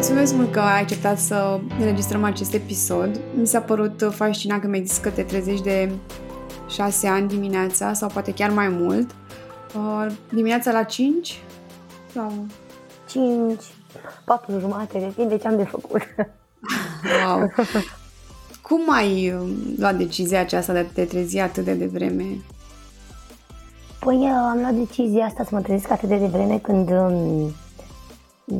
mulțumesc mult că ai acceptat să înregistrăm acest episod. Mi s-a părut fascinant că mi-ai zis că te trezești de șase ani dimineața sau poate chiar mai mult. Uh, dimineața la 5? Sau... 5, 4 jumate, depinde ce am de făcut. Wow! Cum ai um, luat decizia aceasta de a te trezi atât de devreme? Păi am luat decizia asta să mă trezesc atât de devreme când um,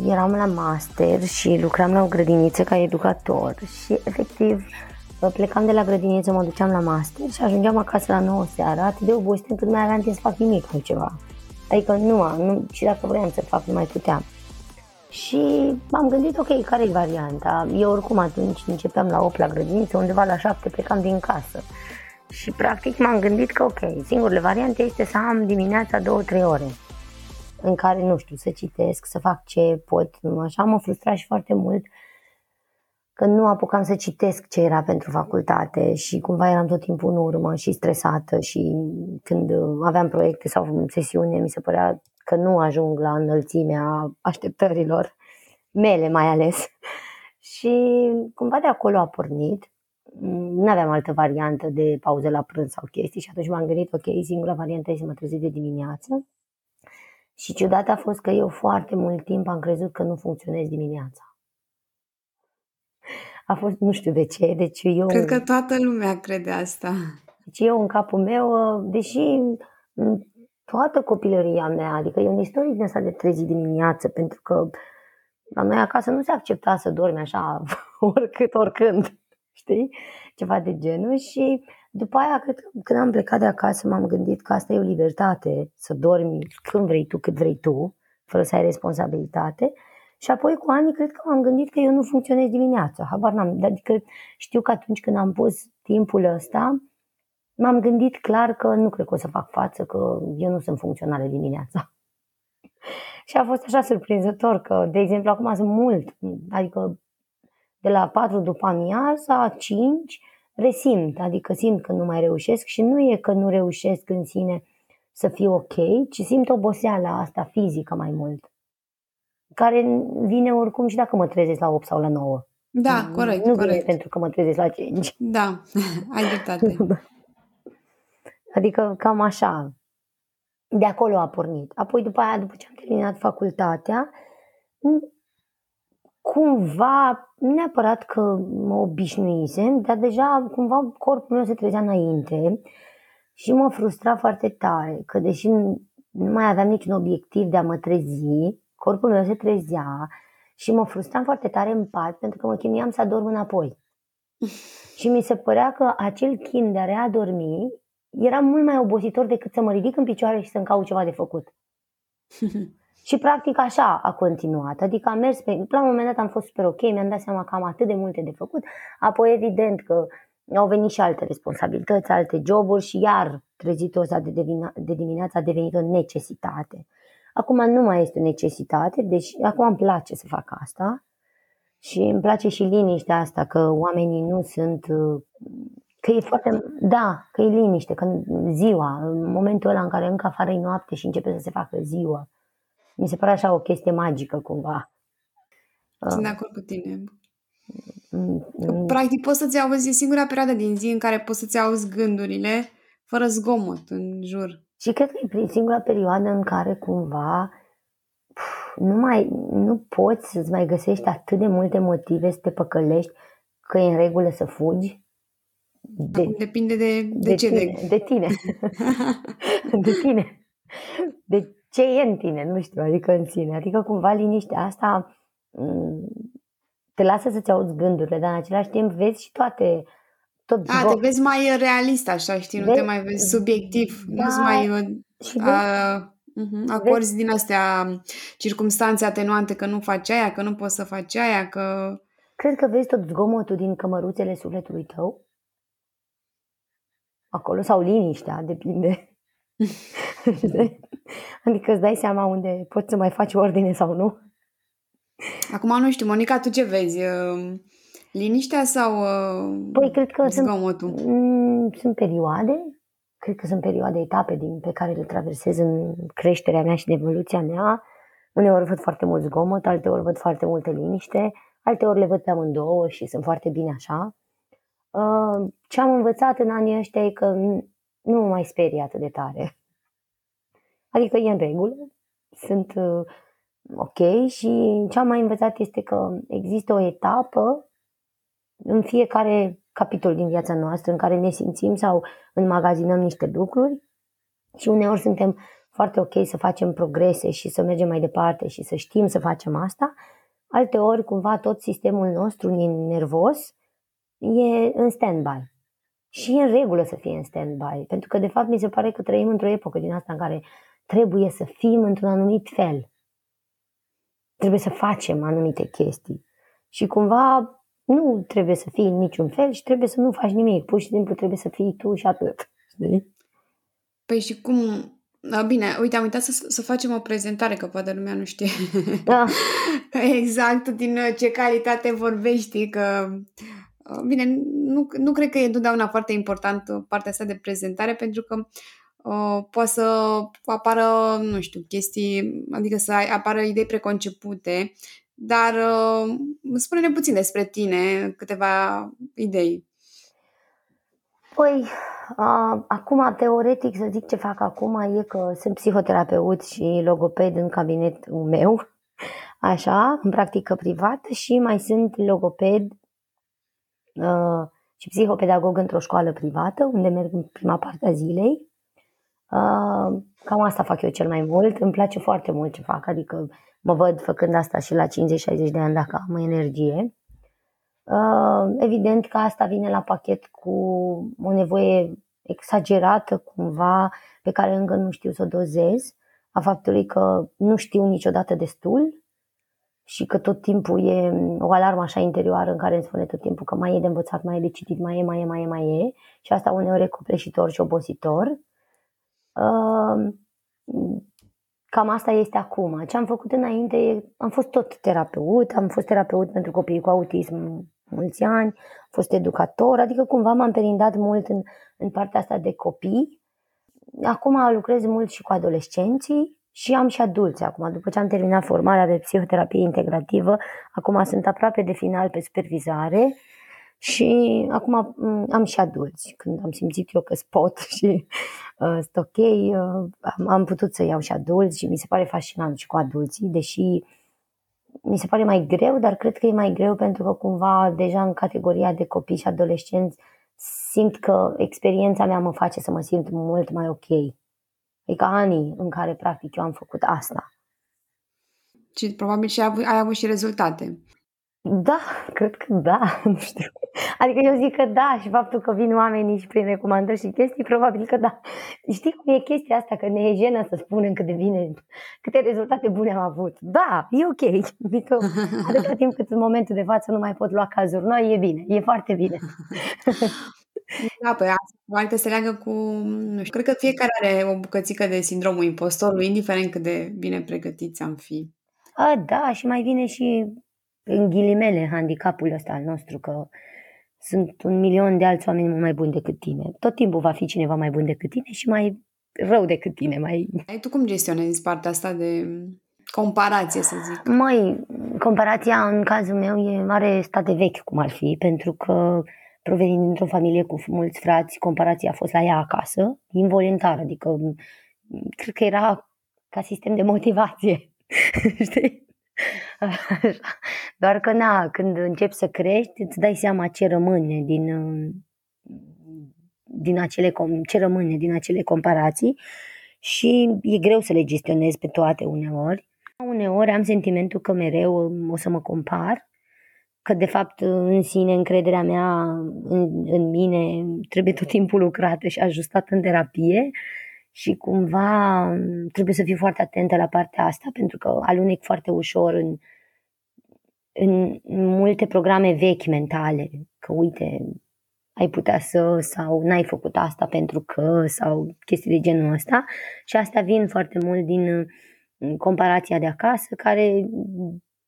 eram la master și lucram la o grădiniță ca educator și efectiv plecam de la grădiniță, mă duceam la master și ajungeam acasă la 9 seara, atât de obosit încât nu mai aveam timp să fac nimic altceva. Adică nu, nu și dacă vreau să fac, nu mai puteam. Și m-am gândit, ok, care e varianta? Eu oricum atunci începeam la 8 la grădiniță, undeva la 7 plecam din casă. Și practic m-am gândit că, ok, singurele variante este să am dimineața 2-3 ore în care, nu știu, să citesc, să fac ce pot. Așa mă frustra și foarte mult că nu apucam să citesc ce era pentru facultate și cumva eram tot timpul în urmă și stresată și când aveam proiecte sau sesiune mi se părea că nu ajung la înălțimea așteptărilor mele mai ales. Și cumva de acolo a pornit. Nu aveam altă variantă de pauză la prânz sau chestii și atunci m-am gândit, ok, singura variantă este să mă trezesc de dimineață. Și ciudat a fost că eu foarte mult timp am crezut că nu funcționez dimineața. A fost, nu știu de ce, deci eu... Cred că toată lumea crede asta. Deci eu în capul meu, deși toată copilăria mea, adică e un istoric din asta de trezi dimineață, pentru că la noi acasă nu se accepta să dormi așa oricât, oricând, știi? Ceva de genul și după aia, cred că când am plecat de acasă, m-am gândit că asta e o libertate, să dormi când vrei tu, cât vrei tu, fără să ai responsabilitate. Și apoi cu ani cred că m-am gândit că eu nu funcționez dimineața, habar n-am. Adică știu că atunci când am pus timpul ăsta, m-am gândit clar că nu cred că o să fac față, că eu nu sunt funcțională dimineața. și a fost așa surprinzător că, de exemplu, acum sunt mult, adică de la 4 după amiaza, 5, resimt, adică simt că nu mai reușesc și nu e că nu reușesc în sine să fiu ok, ci simt oboseala asta fizică mai mult, care vine oricum și dacă mă trezesc la 8 sau la 9. Da, corect, Nu corect. vine pentru că mă trezesc la 5. Da, ai dreptate. Adică cam așa. De acolo a pornit. Apoi după aia, după ce am terminat facultatea, cumva, neapărat că mă obișnuisem, dar deja cumva corpul meu se trezea înainte și mă frustra foarte tare, că deși nu mai aveam niciun obiectiv de a mă trezi, corpul meu se trezea și mă frustram foarte tare în pat pentru că mă chinuiam să adorm înapoi. și mi se părea că acel chin de a readormi era mult mai obositor decât să mă ridic în picioare și să-mi caut ceva de făcut. și practic așa a continuat. Adică am mers pe... La un moment dat am fost super ok, mi-am dat seama că am atât de multe de făcut. Apoi evident că au venit și alte responsabilități, alte joburi și iar trezitul ăsta de, devina, de dimineață a devenit o necesitate. Acum nu mai este o necesitate, deci acum îmi place să fac asta și îmi place și liniștea asta, că oamenii nu sunt Că e foarte, da, că e liniște, că ziua, în momentul ăla în care încă afară e noapte și începe să se facă ziua. Mi se pare așa o chestie magică cumva. Sunt de acord cu tine. Practic poți să-ți auzi, e singura perioadă din zi în care poți să-ți auzi gândurile fără zgomot în jur. Și cred că e prin singura perioadă în care cumva nu, mai, nu poți să-ți mai găsești atât de multe motive să te păcălești că e în regulă să fugi de, Depinde de, de, de ce? Tine, de, de tine. de tine. De ce e în tine, nu știu, adică în sine. Adică cumva liniștea asta mm, te lasă să-ți auzi gândurile, dar în același timp vezi și toate tot A, te vezi mai realist așa, știi, vezi? nu te mai vezi subiectiv, da, nu mai și uh, uh, acorzi din astea circumstanțe atenuante că nu faci aia, că nu poți să faci aia, că... Cred că vezi tot zgomotul din cămăruțele sufletului tău? Acolo? Sau liniștea, depinde. adică îți dai seama unde poți să mai faci ordine sau nu. Acum nu știu, Monica, tu ce vezi? Uh, liniștea sau uh, păi, cred că zgomotul? Sunt, mm, sunt perioade, cred că sunt perioade, etape din, pe care le traversez în creșterea mea și în evoluția mea, Uneori văd foarte mult zgomot, alteori văd foarte multă liniște, alteori le văd pe amândouă și sunt foarte bine așa. Uh, ce am învățat în anii ăștia e că nu mă mai sperie atât de tare. Adică e în regulă, sunt uh, ok și ce am mai învățat este că există o etapă în fiecare capitol din viața noastră în care ne simțim sau înmagazinăm niște lucruri și uneori suntem foarte ok să facem progrese și să mergem mai departe și să știm să facem asta. Alte ori, cumva, tot sistemul nostru nervos e în stand-by. Și e în regulă să fie în stand-by, pentru că, de fapt, mi se pare că trăim într-o epocă din asta în care trebuie să fim într-un anumit fel. Trebuie să facem anumite chestii. Și cumva nu trebuie să fii în niciun fel și trebuie să nu faci nimic. Pur și simplu trebuie să fii tu și atât. Știi? Păi și cum... Bine, uite, am uitat să, să facem o prezentare, că poate lumea nu știe da. exact din ce calitate vorbești, că... Bine, nu, nu cred că e întotdeauna foarte important partea asta de prezentare, pentru că uh, poate să apară, nu știu, chestii, adică să apară idei preconcepute dar uh, spune-ne puțin despre tine, câteva idei. Păi, uh, acum, teoretic, să zic ce fac acum, e că sunt psihoterapeut și logoped în cabinetul meu, așa, în practică privată și mai sunt logoped uh, și psihopedagog într-o școală privată, unde merg în prima parte a zilei. Uh, cam asta fac eu cel mai mult. Îmi place foarte mult ce fac, adică mă văd făcând asta și la 50-60 de ani dacă am energie. Uh, evident că asta vine la pachet cu o nevoie exagerată cumva pe care încă nu știu să o dozez, a faptului că nu știu niciodată destul și că tot timpul e o alarmă așa interioară în care îmi spune tot timpul că mai e de învățat, mai e de citit, mai e, mai e, mai e, mai e și asta uneori e copleșitor și obositor. Uh, Cam asta este acum. Ce am făcut înainte, am fost tot terapeut, am fost terapeut pentru copii cu autism mulți ani, am fost educator, adică cumva m-am perindat mult în, în partea asta de copii. Acum lucrez mult și cu adolescenții și am și adulți acum. După ce am terminat formarea de psihoterapie integrativă, acum sunt aproape de final pe supervizare și acum mm, am și adulți. Când am simțit eu că spot și uh, sunt ok, uh, am, am putut să iau și adulți și mi se pare fascinant și cu adulții, deși mi se pare mai greu, dar cred că e mai greu pentru că cumva deja în categoria de copii și adolescenți simt că experiența mea mă face să mă simt mult mai ok. Adică anii în care practic eu am făcut asta. Și probabil și ai avut, ai avut și rezultate. Da, cred că da, nu știu. Adică eu zic că da și faptul că vin oamenii și prin recomandări și chestii, probabil că da. Știi cum e chestia asta, că ne e jenă să spunem cât de bine, câte rezultate bune am avut. Da, e ok. Adică atâta timp cât în momentul de față nu mai pot lua cazuri noi, e bine, e foarte bine. Da, păi asta se leagă cu, nu știu, cred că fiecare are o bucățică de sindromul impostorului, indiferent cât de bine pregătiți am fi. A, da, și mai vine și în ghilimele, handicapul ăsta al nostru, că sunt un milion de alți oameni mai buni decât tine. Tot timpul va fi cineva mai bun decât tine și mai rău decât tine. Mai... Ai tu cum gestionezi partea asta de comparație, să zic? Mai, comparația în cazul meu e mare state vechi, cum ar fi, pentru că provenind dintr-o familie cu mulți frați, comparația a fost la ea acasă, involuntar, adică cred că era ca sistem de motivație. Știi? Doar că, na, când începi să crești, îți dai seama ce rămâne din, din acele, ce rămâne din acele comparații și e greu să le gestionez pe toate uneori. Uneori am sentimentul că mereu o să mă compar, că de fapt în sine încrederea mea în, în mine trebuie tot timpul lucrată și ajustată în terapie și cumva trebuie să fiu foarte atentă la partea asta pentru că alunec foarte ușor în, în multe programe vechi mentale, că uite, ai putea să sau n-ai făcut asta pentru că sau chestii de genul ăsta și asta vin foarte mult din comparația de acasă care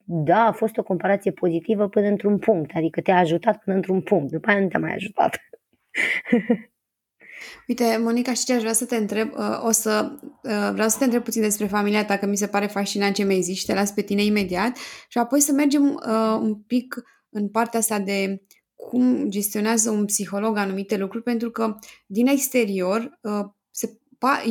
da, a fost o comparație pozitivă până într-un punct, adică te-a ajutat până într-un punct, după aia nu te-a mai ajutat. Uite, Monica, știi ce aș vrea să te întreb? Uh, o să uh, vreau să te întreb puțin despre familia ta, că mi se pare fascinant ce mi-ai zis și te las pe tine imediat și apoi să mergem uh, un pic în partea asta de cum gestionează un psiholog anumite lucruri, pentru că din exterior uh, se,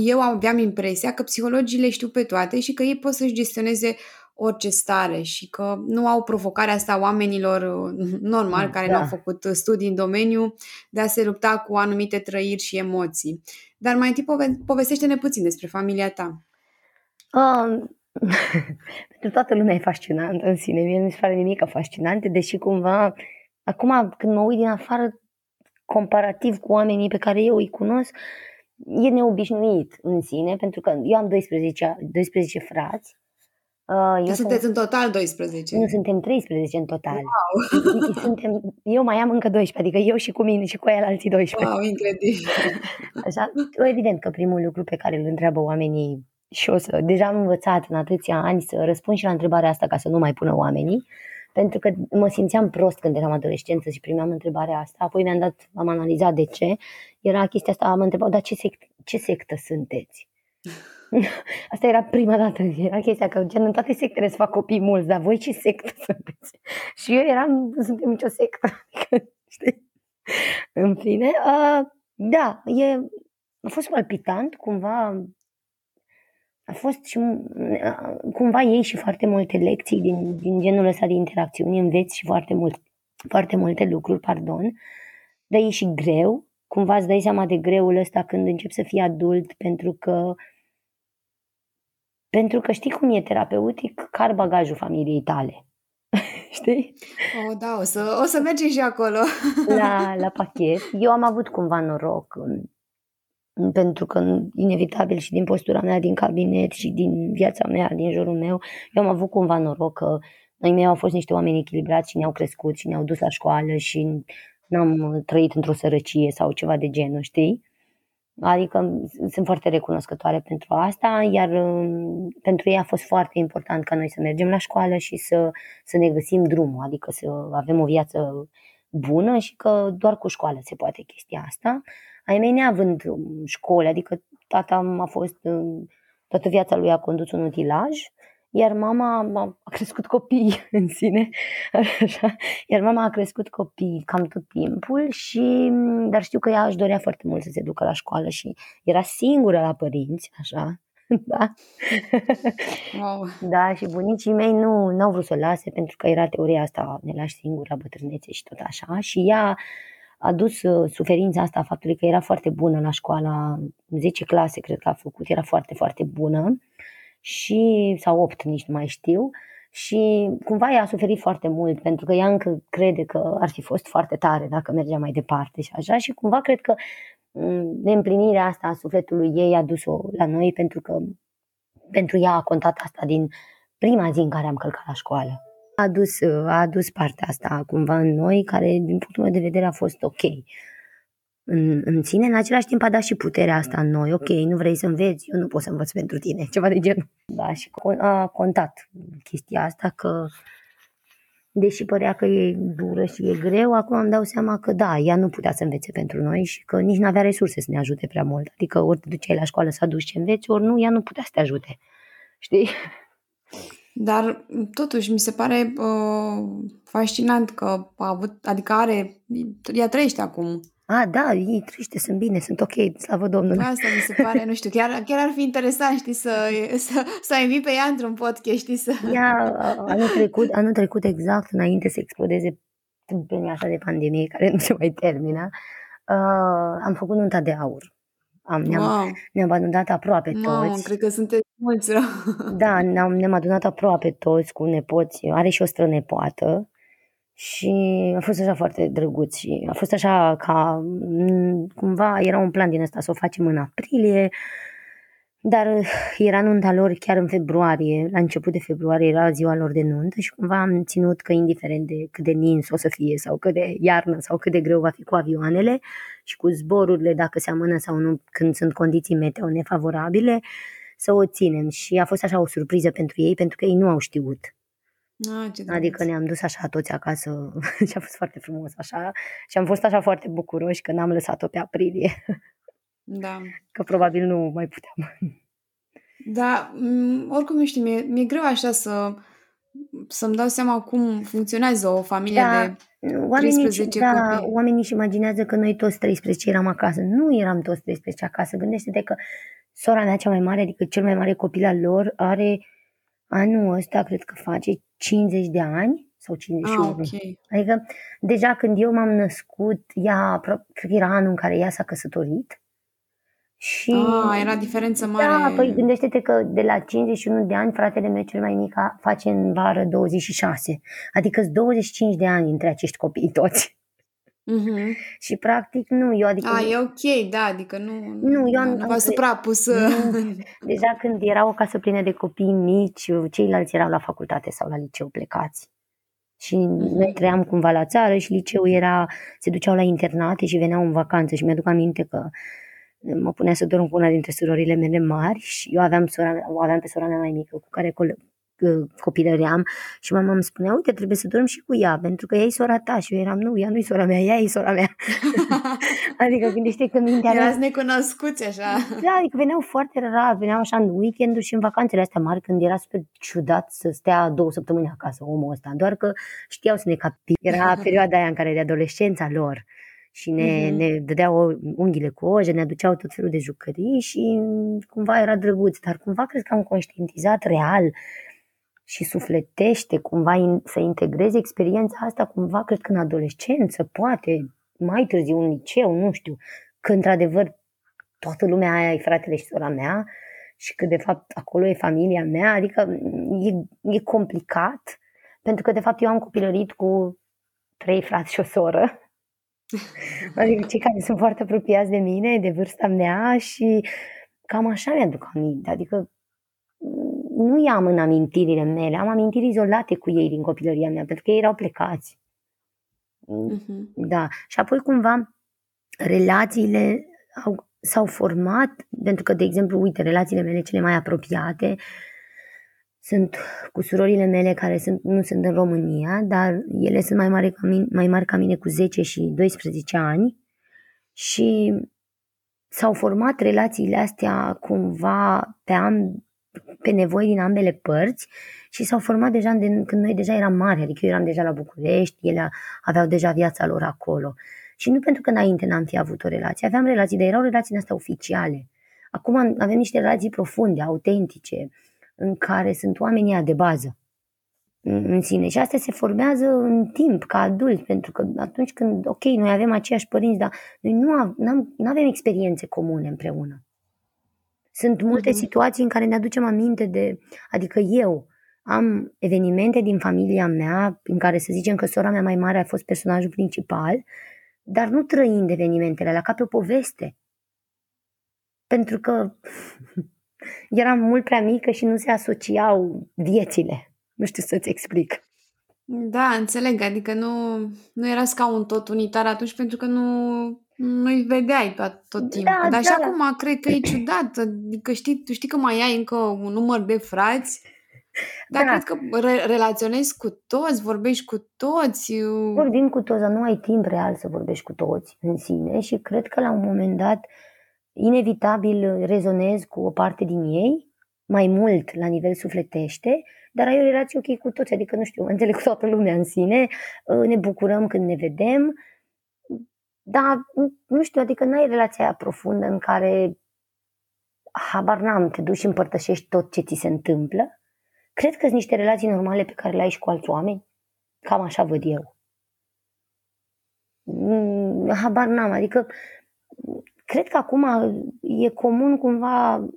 eu aveam impresia că psihologii le știu pe toate și că ei pot să-și gestioneze orice stare și că nu au provocarea asta oamenilor uh, normal care da. nu au făcut studii în domeniu de a se lupta cu anumite trăiri și emoții. Dar mai întâi pove- povestește-ne puțin despre familia ta. Um, pentru toată lumea e fascinant în sine. Mie nu mi se pare nimic fascinant, deși cumva acum când mă uit din afară comparativ cu oamenii pe care eu îi cunosc, e neobișnuit în sine, pentru că eu am 12, 12 frați Uh, eu sunteți sunt, în total 12. Nu, suntem 13 în total. Wow. Suntem, eu mai am încă 12, adică eu și cu mine și cu el alții 12. Wow, incredibil. Așa, evident că primul lucru pe care îl întreabă oamenii și o să, deja am învățat în atâția ani să răspund și la întrebarea asta ca să nu mai pună oamenii, pentru că mă simțeam prost când eram adolescență și primeam întrebarea asta, apoi mi-am dat, am analizat de ce, era chestia asta, am întrebat, dar ce, sect, ce sectă sunteți? Asta era prima dată, era chestia că gen în toate sectele se fac copii mulți, dar voi ce sectă sunteți? Și eu eram, nu suntem nicio sectă, adică, știi? În fine, uh, da, e, a fost palpitant, cumva a fost și uh, cumva ei și foarte multe lecții din, din genul ăsta de interacțiuni, înveți și foarte, mult, foarte multe lucruri, pardon, dar e și greu, cumva îți dai seama de greul ăsta când începi să fii adult, pentru că pentru că știi cum e terapeutic, car bagajul familiei tale. știi? Oh, da, o să, o să mergem și acolo. la, la pachet. Eu am avut cumva noroc pentru că inevitabil și din postura mea din cabinet și din viața mea, din jurul meu, eu am avut cumva noroc că ai mei au fost niște oameni echilibrați și ne-au crescut și ne-au dus la școală și n-am trăit într-o sărăcie sau ceva de genul, știi? Adică sunt foarte recunoscătoare pentru asta, iar um, pentru ei a fost foarte important ca noi să mergem la școală și să, să ne găsim drumul, adică să avem o viață bună și că doar cu școală se poate chestia asta. Ai mei neavând um, școli, adică tata a fost, um, toată viața lui a condus un utilaj, iar mama a crescut copii în sine, așa, iar mama a crescut copii cam tot timpul și, dar știu că ea își dorea foarte mult să se ducă la școală și era singură la părinți, așa, da. Wow. Da, și bunicii mei nu, nu au vrut să o lase pentru că era teoria asta, ne lași singura bătrânețe și tot așa și ea a dus uh, suferința asta faptului că era foarte bună la școala, 10 clase cred că a făcut, era foarte, foarte bună și, sau 8, nici nu mai știu, și cumva ea a suferit foarte mult pentru că ea încă crede că ar fi fost foarte tare dacă mergea mai departe și așa. Și cumva cred că mm, neîmplinirea asta a sufletului ei a dus-o la noi pentru că pentru ea a contat asta din prima zi în care am călcat la școală. A adus, a adus partea asta cumva în noi care din punctul meu de vedere a fost ok în, în sine, în același timp a dat și puterea asta în noi. Ok, nu vrei să înveți, eu nu pot să învăț pentru tine, ceva de genul. Da, și a contat chestia asta că deși părea că e dură și e greu, acum îmi dau seama că da, ea nu putea să învețe pentru noi și că nici nu avea resurse să ne ajute prea mult. Adică ori te duceai la școală să aduci ce înveți, ori nu, ea nu putea să te ajute. Știi? Dar totuși mi se pare uh, fascinant că a avut, adică are, ea trăiește acum a, da, ei trăiește, sunt bine, sunt ok, slavă Domnului. Asta mi se pare, nu știu, chiar, chiar ar fi interesant, știi, să, să, să invit pe ea într-un podcast, știi, să... Ea, anul trecut, anul trecut exact, înainte să explodeze tâmpenia asta de pandemie, care nu se mai termină, uh, am făcut nunta de aur. Am, ne-am, wow. ne-am adunat aproape toți. Wow, cred că sunteți mulți rău. Da, ne-am, ne-am adunat aproape toți cu nepoți. Are și o strănepoată și a fost așa foarte drăguț și a fost așa ca cumva era un plan din ăsta să o facem în aprilie, dar era nunta lor chiar în februarie, la început de februarie era ziua lor de nuntă și cumva am ținut că indiferent de cât de nins o să fie sau cât de iarnă sau cât de greu va fi cu avioanele și cu zborurile dacă se amână sau nu când sunt condiții meteo nefavorabile, să o ținem. Și a fost așa o surpriză pentru ei pentru că ei nu au știut Ah, ce adică ne-am dus așa toți acasă și a fost foarte frumos așa și am fost așa foarte bucuroși că n-am lăsat-o pe aprilie. Da. Că probabil nu mai puteam. Da, m- oricum, nu știu, mi-e, mi-e greu așa să să-mi dau seama cum funcționează o familie Da, de oamenii, 13 da, copii. oamenii își imaginează că noi toți 13 eram acasă. Nu eram toți 13 acasă. Gândește-te că sora mea cea mai mare, adică cel mai mare copil al lor, are anul ăsta, cred că face 50 de ani sau 51. Ah, ok. Adică deja când eu m-am născut, ea, apro- cred că era anul în care ea s-a căsătorit. Și Ah, era diferență mare. da, păi gândește-te că de la 51 de ani fratele meu cel mai mic a- face în vară 26. Adică sunt 25 de ani între acești copii toți. Mhm. Și practic nu, eu adică Ah, e ok, da, adică nu, Nu, eu am- nu, nu am v-a cre- suprapus. Nu. deja când era o casă plină de copii mici, ceilalți erau la facultate sau la liceu plecați. Și Mhm. noi trăiam cumva la țară și liceul era, se duceau la internate și veneau în vacanță și mi-aduc aminte că mă punea să dorm cu una dintre surorile mele mari și eu aveam, sora, mea- o aveam pe sora mea mai mică cu care col- că- copilăream și mama îmi spunea, uite, trebuie să dormi și cu ea, pentru că ea e sora ta. Și eu eram, nu, ea nu-i sora mea, ea e sora mea. adică gândește că mintea mea Erați necunoscuți așa. da, adică veneau foarte rar, veneau așa în weekenduri și în vacanțele astea mari, când era super ciudat să stea două săptămâni acasă omul ăsta, doar că știau să ne capi. Era perioada aia în care de adolescența lor și ne, Mhm. ne dădeau unghiile cu oje, ne aduceau tot felul de jucării și cumva era drăguț, dar cumva cred că am conștientizat real și sufletește cumva in, să integreze experiența asta cumva, cred că în adolescență, poate mai târziu în liceu, nu știu, că într-adevăr toată lumea aia e fratele și sora mea și că de fapt acolo e familia mea, adică e, e complicat pentru că de fapt eu am copilărit cu trei frați și o soră, adică cei care sunt foarte apropiați de mine, de vârsta mea și cam așa mi-aduc aminte, adică nu i-am în amintirile mele, am amintiri izolate cu ei din copilăria mea, pentru că ei erau plecați. Mhm. Da, și apoi cumva relațiile au, s-au format, pentru că, de exemplu, uite, relațiile mele cele mai apropiate sunt cu surorile mele care sunt, nu sunt în România, dar ele sunt mai mari ca mine, mai mari ca mine cu 10 și 12 ani și s-au format relațiile astea cumva pe, am, pe nevoi din ambele părți și s-au format deja de, când noi deja eram mari, adică eu eram deja la București, ele aveau deja viața lor acolo. Și nu pentru că înainte n-am fi avut o relație, aveam relații, dar erau relații din astea oficiale. Acum avem niște relații profunde, autentice, în care sunt oamenii ăia de bază în în sine. Și astea se formează în timp, ca adulți, pentru că atunci când, ok, noi avem aceiași părinți, dar noi nu avem experiențe comune împreună. Sunt multe Mhm. situații în care ne aducem aminte de, adică eu am evenimente din familia mea în care să zicem că sora mea mai mare a fost personajul principal, dar nu trăind evenimentele alea ca pe o poveste. Pentru că eram mult prea mică și nu se asociau viețile. Nu știu să-ți explic. Da, înțeleg, adică nu, nu erați ca un tot unitar atunci pentru că nu, nu-i vedeai tot, tot timpul. Da, Dar și da. acum cred că e ciudat, adică știi, tu știi că mai ai încă un număr de frați, dar Da. cred că re- relaționezi cu toți, vorbești cu toți. Vorbim cu toți, dar nu ai timp real să vorbești cu toți în sine și cred că la un moment dat inevitabil rezonezi cu o parte din ei, mai mult la nivel sufletește, dar ai o relație ok cu toți, adică nu știu, înțeleg cu toată lumea în sine, ne bucurăm când ne vedem, dar nu știu, adică n-ai relația aia profundă în care habar n-am, te duci și împărtășești tot ce ți se întâmplă. Cred că sunt niște relații normale pe care le ai și cu alți oameni. Cam așa văd eu. Mm, Habar n-am, adică cred că acum e comun cumva,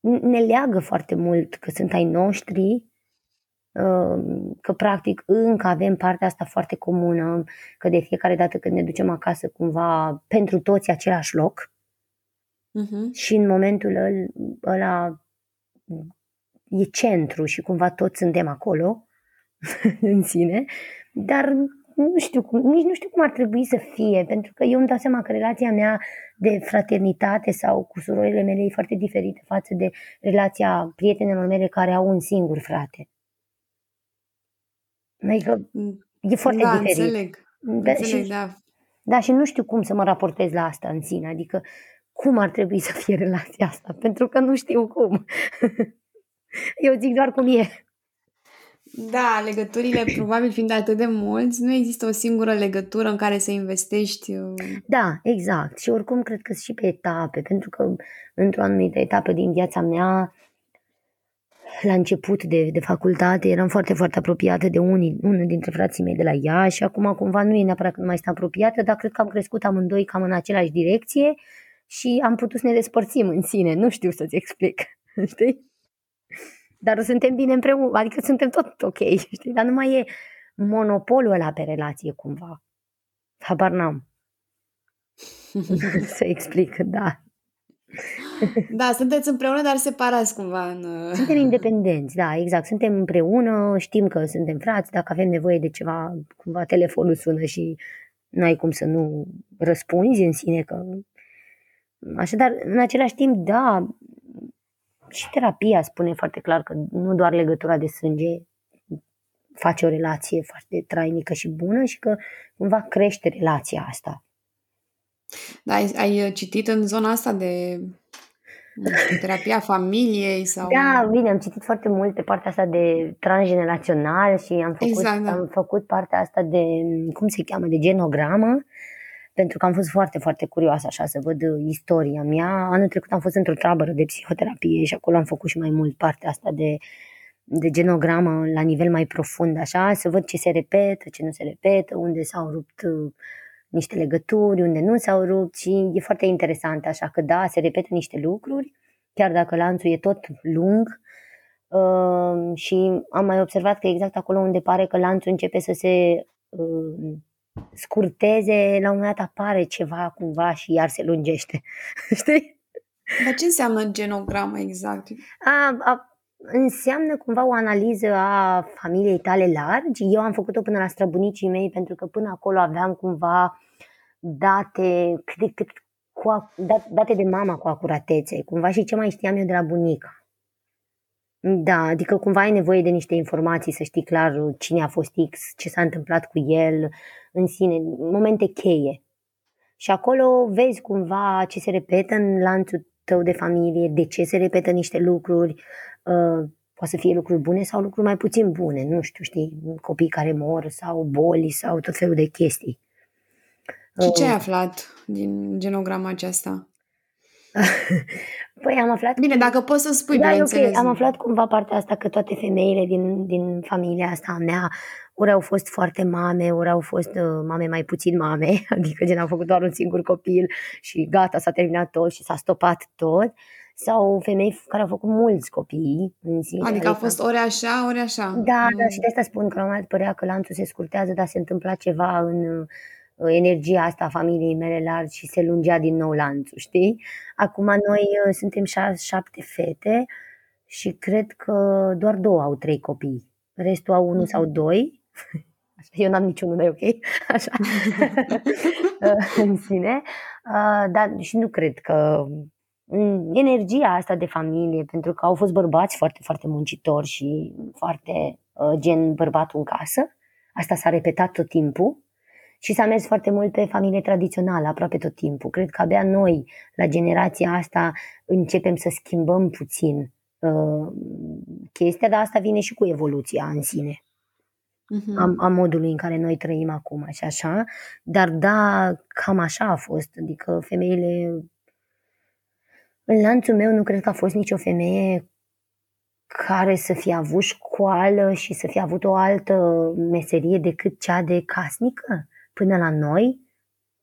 ne leagă foarte mult că sunt ai noștri, că practic încă avem partea asta foarte comună, că de fiecare dată când ne ducem acasă cumva pentru toți același loc Uh-huh. și în momentul ăla e centru și cumva toți suntem acolo în sine, dar nu știu, cum, nici nu știu cum ar trebui să fie, pentru că eu îmi dau seama că relația mea de fraternitate sau cu surorile mele e foarte diferită față de relația prietenelor mele care au un singur frate. Adică e foarte da, diferit. Înțeleg. Da, înțeleg, și, da. da, și nu știu cum să mă raportez la asta în sine. Adică cum ar trebui să fie relația asta, pentru că nu știu cum. Eu zic doar cum e. Da, legăturile, probabil fiind atât de mulți, nu există o singură legătură în care să investești. Uh, da, exact. Și oricum cred că și pe etape, pentru că într-o anumită etapă din viața mea, la început de, de facultate, eram foarte, foarte apropiată de unii, unul dintre frații mei de la ea și acum cumva nu e neapărat că nu mai sunt apropiată, dar cred că am crescut amândoi cam în același direcție și am putut să ne despărțim în sine. Nu știu să-ți explic, știi? Dar suntem bine împreună, adică suntem tot ok, știi? Dar nu mai e monopolul ăla pe relație cumva. Habar n-am. să explic, da. Da, sunteți împreună, dar separați cumva. În... Uh, suntem independenți, da, exact. Suntem împreună, știm că suntem frați, dacă avem nevoie de ceva, cumva telefonul sună și nu ai cum să nu răspunzi în sine că... Așadar, în același timp, da, și terapia spune foarte clar că nu doar legătura de sânge face o relație foarte trainică și bună și că cumva crește relația asta. Da, ai, ai citit în zona asta de terapia familiei sau... Da, bine, am citit foarte mult pe partea asta de transgenerațional și am făcut, exact, da. am făcut partea asta de, cum se cheamă, de genogramă, pentru că am fost foarte, foarte curioasă așa să văd istoria mea. Anul trecut am fost într-o tabără de psihoterapie și acolo am făcut și mai mult partea asta de, de genogramă la nivel mai profund, așa, să văd ce se repetă, ce nu se repetă, unde s-au rupt niște legături, unde nu s-au rupt și e foarte interesant, așa că da, se repetă niște lucruri, chiar dacă lanțul e tot lung uh, și am mai observat că exact acolo unde pare că lanțul începe să se uh, scurteze, la un moment dat apare ceva cumva și iar se lungește. Știi? Dar ce înseamnă genogramă exact? A, a, înseamnă cumva o analiză a familiei tale largi. Eu am făcut-o până la străbunicii mei pentru că până acolo aveam cumva date, cât de cât, cu, date de mama cu acuratețe, cumva și ce mai știam eu de la bunica. Da, adică cumva ai nevoie de niște informații să știi clar cine a fost X, ce s-a întâmplat cu el în sine, momente cheie. Și acolo vezi cumva ce se repetă în lanțul tău de familie, de ce se repetă niște lucruri, uh, poate să fie lucruri bune sau lucruri mai puțin bune, nu știu, știi, copii care mor sau boli sau tot felul de chestii. Și ce ai uh. aflat din genograma aceasta? păi am aflat... Bine, dacă poți să spui, da, okay. Am aflat cumva partea asta că toate femeile din, din familia asta a mea ori au fost foarte mame, ori au fost uh, mame mai puțin mame, adică gen au făcut doar un singur copil și gata, s-a terminat tot și s-a stopat tot sau femei care au făcut mulți copii în zi. Adică, adică a fost ori așa, ori așa. Da, mm. da, și de asta spun că la un moment părea că lanțul se scurtează, dar se întâmpla ceva în Uh, energia asta a familiei mele largi și se lungea din nou lanțul, știi? Acum noi uh, suntem șapte fete și cred că doar două au trei copii. Restul au unul sau mhm. doi. Eu n-am niciunul, dar e ok. Așa. Uh, în sine. Dar și nu cred că energia asta de familie, pentru că au fost bărbați foarte, foarte muncitori și foarte gen bărbatul în casă. Asta s-a repetat tot timpul și s-a mers foarte mult pe familie tradițională, aproape tot timpul. Cred că abia noi, la generația asta, începem să schimbăm puțin uh, chestia, dar asta vine și cu evoluția în sine. Uh-huh. A, a modului în care noi trăim acum și așa, dar da, cam așa a fost, adică femeile în lanțul meu nu cred că a fost nicio femeie care să fie avut școală și să fie avut o altă meserie decât cea de casnică până la noi,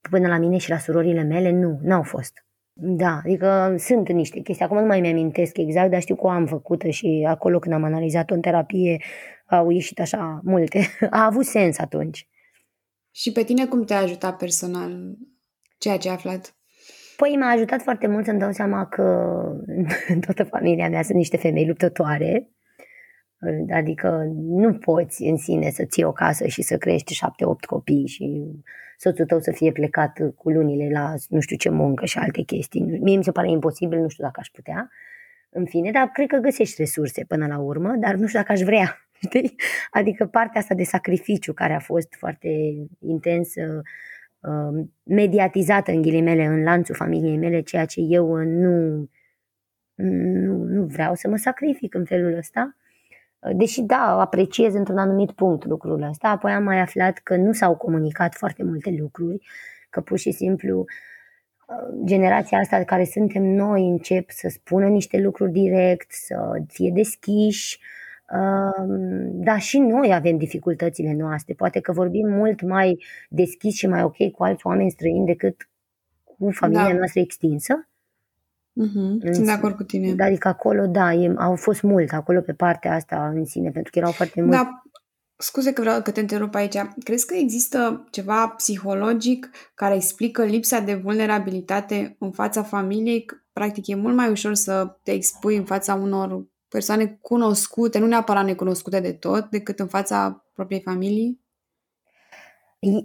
până la mine și la surorile mele, nu, n-au fost. Da, adică sunt niște chestii. Acum nu mai mi-amintesc exact, dar știu că am făcut și acolo când am analizat-o în terapie au ieșit așa multe. A avut sens atunci. Și pe tine cum te-a ajutat personal ceea ce ai aflat? Păi m-a ajutat foarte mult să-mi dau seama că în toată familia mea sunt niște femei luptătoare Adică nu poți în sine să ții o casă și să crești șapte-opt copii și soțul tău să fie plecat cu lunile la nu știu ce muncă și alte chestii. Mie mi se pare imposibil, nu știu dacă aș putea. În fine, dar cred că găsești resurse până la urmă, dar nu știu dacă aș vrea. Știi? Adică partea asta de sacrificiu care a fost foarte intensă uh, mediatizată în ghilimele în lanțul familiei mele, ceea ce eu nu, nu, nu vreau să mă sacrific în felul ăsta. Deși da, apreciez într-un anumit punct lucrul ăsta, apoi am mai aflat că nu s-au comunicat foarte multe lucruri, că pur și simplu generația asta care suntem noi încep să spună niște lucruri direct, să fie deschiși, dar și noi avem dificultățile noastre. Poate că vorbim mult mai deschis și mai ok cu alți oameni străini decât cu familia da. noastră extinsă. Mm-hmm. Sunt de acord cu tine. Adică acolo, da, e, au fost mult acolo pe partea asta în sine, pentru că erau foarte mulți. Da, scuze că vreau că te întrerup aici. Crezi că există ceva psihologic care explică lipsa de vulnerabilitate în fața familiei? Practic e mult mai ușor să te expui în fața unor persoane cunoscute, nu neapărat necunoscute de tot, decât în fața propriei familii?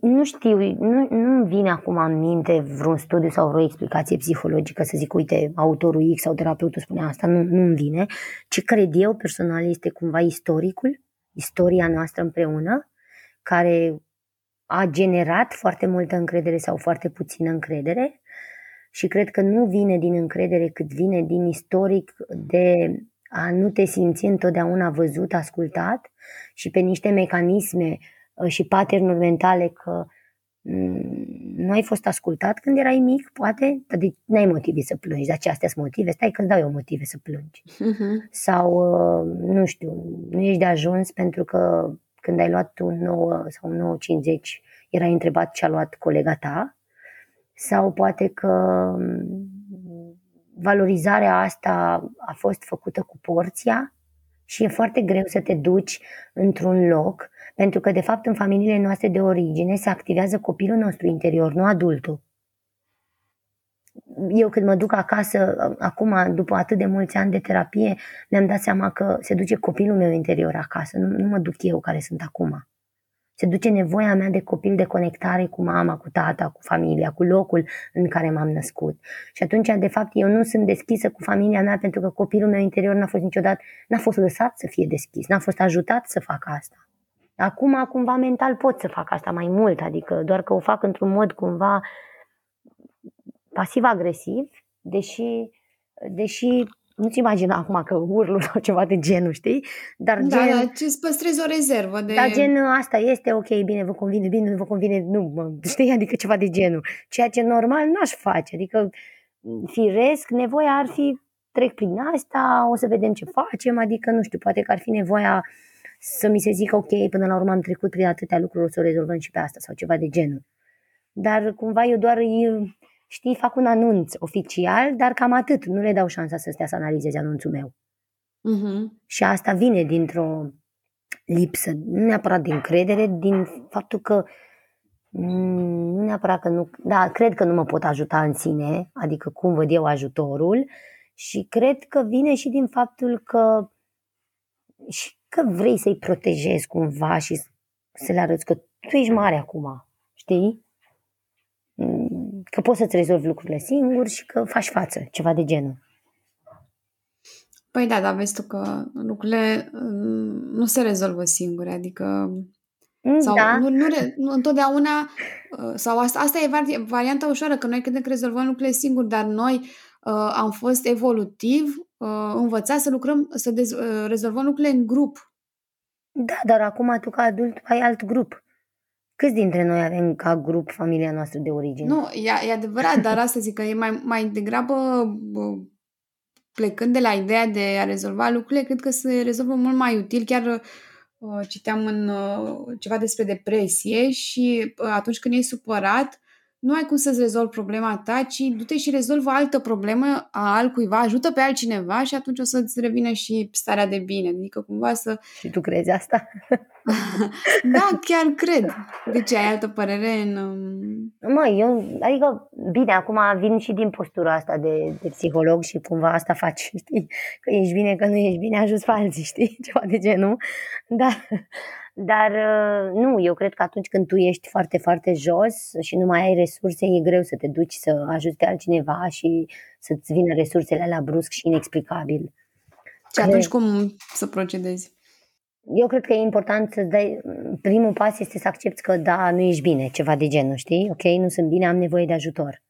Nu știu, nu, nu vine acum în minte vreun studiu sau vreo explicație psihologică să zic, uite, autorul X sau terapeutul spune asta, nu, nu vine. Ce cred eu personal este cumva istoricul, istoria noastră împreună, care a generat foarte multă încredere sau foarte puțină încredere și cred că nu vine din încredere cât vine din istoric de a nu te simți întotdeauna văzut, ascultat și pe niște mecanisme uh, și patternuri mentale că mm, nu ai fost ascultat când erai mic, poate, dar nu ai motive să plângi, dar ce astea sunt motive? Stai că îți dau eu motive să plângi. Uh-huh. Sau, uh, nu știu, nu ești de ajuns pentru că când ai luat un 9 sau un 950 erai întrebat ce a luat colega ta sau poate că mm, valorizarea asta a fost făcută cu porția și e foarte greu să te duci într-un loc, pentru că, de fapt, în familiile noastre de origine se activează copilul nostru interior, nu adultul. Eu când mă duc acasă, acum, după atât de mulți ani de terapie, mi-am dat seama că se duce copilul meu interior acasă, nu, nu mă duc eu care sunt acum se duce nevoia mea de copil de conectare cu mama, cu tata, cu familia, cu locul în care m-am născut. Și atunci, de fapt, eu nu sunt deschisă cu familia mea pentru că copilul meu interior n-a fost niciodată, n-a fost lăsat să fie deschis, n-a fost ajutat să facă asta. Acum, cumva, mental pot să fac asta mai mult, adică doar că o fac într-un mod cumva pasiv-agresiv, deși, deși nu-ți imagina acum că urlu sau ceva de genul, știi? Dar da, gen... da, îți păstrezi o rezervă de... Dar gen asta este ok, bine, vă convine, bine, nu vă convine, nu, mă, știi? Adică ceva de genul. Ceea ce normal n-aș face, adică firesc, nevoia ar fi trec prin asta, o să vedem ce facem, adică nu știu, poate că ar fi nevoia să mi se zică ok, până la urmă am trecut prin atâtea lucruri, o să o rezolvăm și pe asta sau ceva de genul. Dar cumva eu doar știi, fac un anunț oficial, dar cam atât. Nu le dau șansa să stea să analizeze anunțul meu. Uh-huh. Și asta vine dintr-o lipsă, nu neapărat de încredere, din faptul că mm, nu neapărat că nu, da, cred că nu mă pot ajuta în sine, adică cum văd eu ajutorul și cred că vine și din faptul că și că vrei să-i protejezi cumva și să le arăți că tu ești mare acum, știi? că poți să-ți rezolvi lucrurile singur și că faci față, ceva de genul. Păi da, dar vezi tu că lucrurile mm, nu se rezolvă singure, adică mm, sau da. nu, nu, nu, întotdeauna uh, sau asta, asta e varianta ușoară, că noi credem că rezolvăm lucrurile singuri, dar noi uh, am fost evolutiv uh, învățați să lucrăm, să dez, uh, rezolvăm lucrurile în grup. Da, dar acum tu ca adult ai alt grup. Câți dintre noi avem ca grup familia noastră de origine? Nu, e, e adevărat, dar asta zic că e mai, mai degrabă plecând de la ideea de a rezolva lucrurile, cred că se rezolvă mult mai util. Chiar uh, citeam în uh, ceva despre depresie și uh, atunci când ești supărat, nu ai cum să-ți rezolvi problema ta, ci du-te și rezolvă altă problemă a altcuiva, ajută pe altcineva și atunci o să-ți revină și starea de bine. Adică cumva să... Și tu crezi asta? da, chiar cred. De ce ai altă părere în... Um, Mă, eu, adică, bine, acum vin și din postura asta de, de psiholog și cumva asta faci, știi? Că ești bine, că nu ești bine, ajuns pe alții, știi? Ceva de genul. Dar dar uh, nu, eu cred că atunci când tu ești foarte, foarte jos și nu mai ai resurse, e greu să te duci să ajuți pe altcineva și să-ți vină resursele la brusc și inexplicabil. Și atunci cum să procedezi? eu cred că e important să dai, primul pas este să accepti că da, nu ești bine, ceva de genul, știi? Ok, nu sunt bine, am nevoie de ajutor.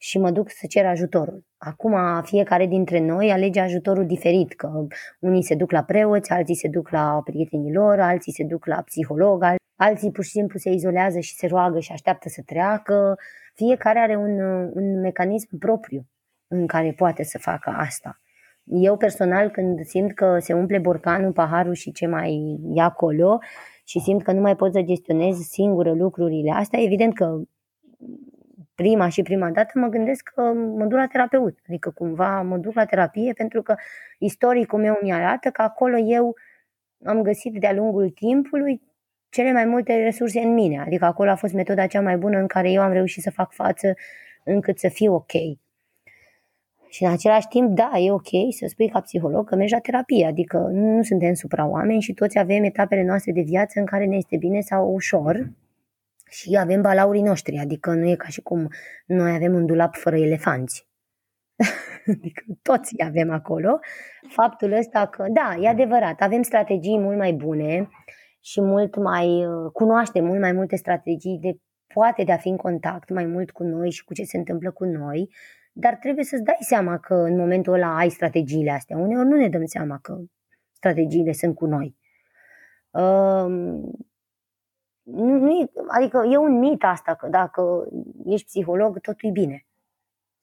Și mă duc să cer ajutorul. Acum fiecare dintre noi alege ajutorul diferit, că unii se duc la preoți, alții se duc la prietenii lor, alții se duc la psiholog, alții pur și simplu se izolează și se roagă și așteaptă să treacă. Fiecare are un, un mecanism propriu în care poate să facă asta. Eu personal când simt că se umple borcanul, paharul și ce mai e acolo și simt că nu mai pot să gestionez singură lucrurile astea, evident că prima și prima dată mă gândesc că mă duc la terapeut. Adică cumva mă duc la terapie pentru că istoricul meu mi arată că acolo eu am găsit de-a lungul timpului cele mai multe resurse în mine. Adică acolo a fost metoda cea mai bună în care eu am reușit să fac față încât să fiu ok. Și în același timp, da, e ok să spui ca psiholog că mergi la terapie, adică nu suntem supra-oameni și toți avem etapele noastre de viață în care ne este bine sau ușor și avem balaurii noștri, adică nu e ca și cum noi avem un dulap fără elefanți. adică toți avem acolo. Faptul ăsta că, da, e adevărat, avem strategii mult mai bune și mult mai, cunoaștem mult mai multe strategii de poate de a fi în contact mai mult cu noi și cu ce se întâmplă cu noi dar trebuie să-ți dai seama că în momentul ăla ai strategiile astea. Uneori nu ne dăm seama că strategiile sunt cu noi. Uh, nu, nu e, adică e un mit asta că dacă ești psiholog, totul e bine.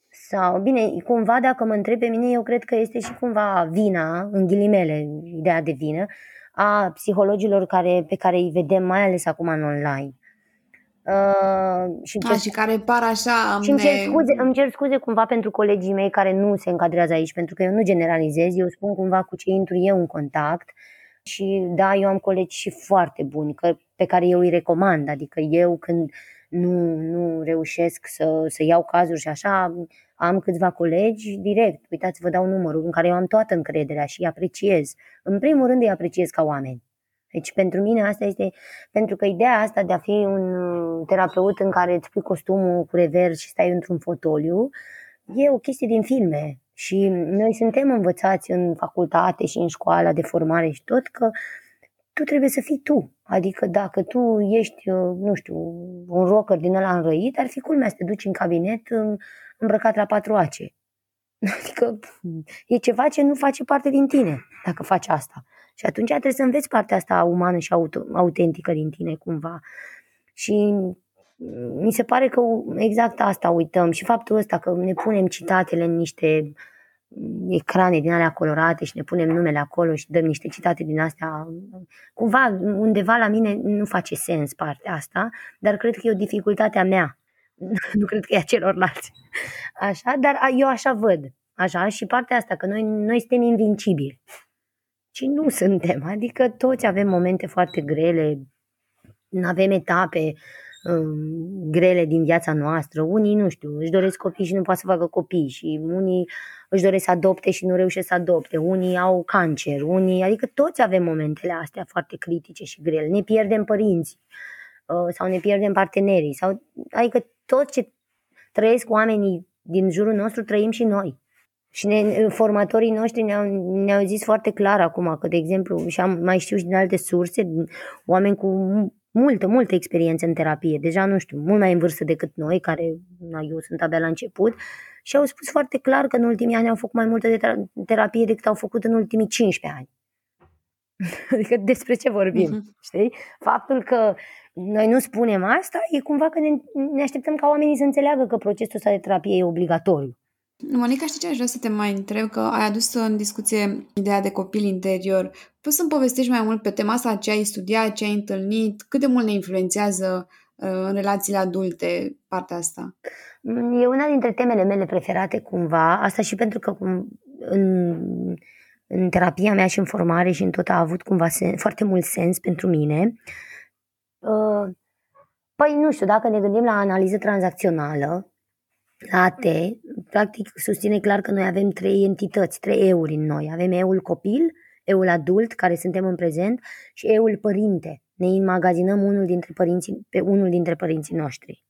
Sau, bine, cumva dacă mă întreb pe mine, eu cred că este și cumva vina, în ghilimele, ideea de vină, a psihologilor care, pe care îi vedem mai ales acum în online. Uh, și, A, și care par așa... Și îmi cer, scuze, îmi cer scuze cumva pentru colegii mei care nu se încadrează aici, pentru că eu nu generalizez, eu spun cumva cu ce intru eu în contact și da, eu am colegi și foarte buni că, pe care eu îi recomand, adică eu când nu, nu reușesc să, să iau cazuri și așa, am câțiva colegi direct, uitați, vă dau numărul în care eu am toată încrederea și îi apreciez. În primul rând îi apreciez ca oameni deci pentru mine asta este, pentru că ideea asta de a fi un terapeut în care îți pui costumul cu revers și stai într-un fotoliu, e o chestie din filme. Și noi suntem învățați în facultate și în școala de formare și tot că tu trebuie să fii tu. Adică dacă tu ești, nu știu, un rocker din ăla înrăit, ar fi culmea să te duci în cabinet îmbrăcat la patru ace. Adică e ceva ce nu face parte din tine dacă faci asta. Și atunci trebuie să înveți partea asta umană și autentică din tine cumva. Și mi se pare că exact asta uităm și faptul ăsta că ne punem citatele în niște ecrane din alea colorate și ne punem numele acolo și dăm niște citate din astea. Cumva, undeva la mine nu face sens partea asta, dar cred că e o dificultate a mea. nu cred că e a celorlalți. Așa, dar eu așa văd. Așa, și partea asta, că noi, noi suntem invincibili ci nu suntem. Adică toți avem momente foarte grele, avem etape um, grele din viața noastră. Unii, nu știu, își doresc copii și nu poate să facă copii și unii își doresc să adopte și nu reușesc să adopte. Unii au cancer, unii, adică toți avem momentele astea foarte critice și grele. Ne pierdem părinții uh, sau ne pierdem partenerii sau adică tot ce trăiesc oamenii din jurul nostru trăim și noi. Și ne, formatorii noștri ne-au, ne-au zis foarte clar acum că, de exemplu, și am mai știu și din alte surse, oameni cu multă, multă experiență în terapie, deja nu știu, mult mai în vârstă decât noi, care na, eu sunt abia la început, și au spus foarte clar că în ultimii ani au făcut mai multă de terapie decât au făcut în ultimii 15 ani. Adică despre ce vorbim, uh-huh. știi? Faptul că noi nu spunem asta e cumva că ne, ne așteptăm ca oamenii să înțeleagă că procesul ăsta de terapie e obligatoriu. Monica, știi ce aș vrea să te mai întreb? Că ai adus în discuție ideea de copil interior. Poți să-mi povestești mai mult pe tema asta, ce ai studiat, ce ai întâlnit, cât de mult ne influențează uh, în relațiile adulte partea asta? E una dintre temele mele preferate cumva, asta și pentru că cum, în, în terapia mea și în formare și în tot a avut cumva sen, foarte mult sens pentru mine. Uh, păi nu știu, dacă ne gândim la analiză tranzacțională, la AT, practic susține clar că noi avem trei entități, trei euri în noi. Avem eul copil, eul adult, care suntem în prezent, și eul părinte. Ne înmagazinăm unul dintre părinții, pe unul dintre părinții noștri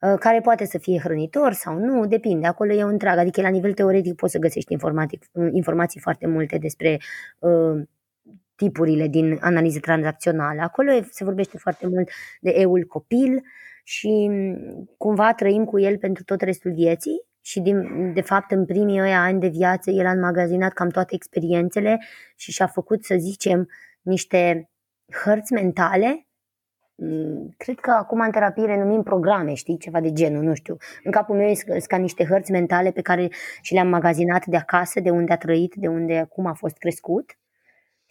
uh, care poate să fie hrănitor sau nu, depinde, acolo e întreg, adică la nivel teoretic poți să găsești informații, informații foarte multe despre uh, tipurile din analiză tranzacțională. Acolo se vorbește foarte mult de eul copil și mm, cumva trăim cu el pentru tot restul vieții și din, de fapt în primii ăia ani de viață el a înmagazinat cam toate experiențele și și-a făcut, să zicem, niște hărți mentale Mm, cred că acum în terapie le numim programe, știi, ceva de genul, nu știu. În capul meu sunt ca niște hărți mentale pe care și le-am magazinat de acasă, de unde a trăit, de unde cum a fost crescut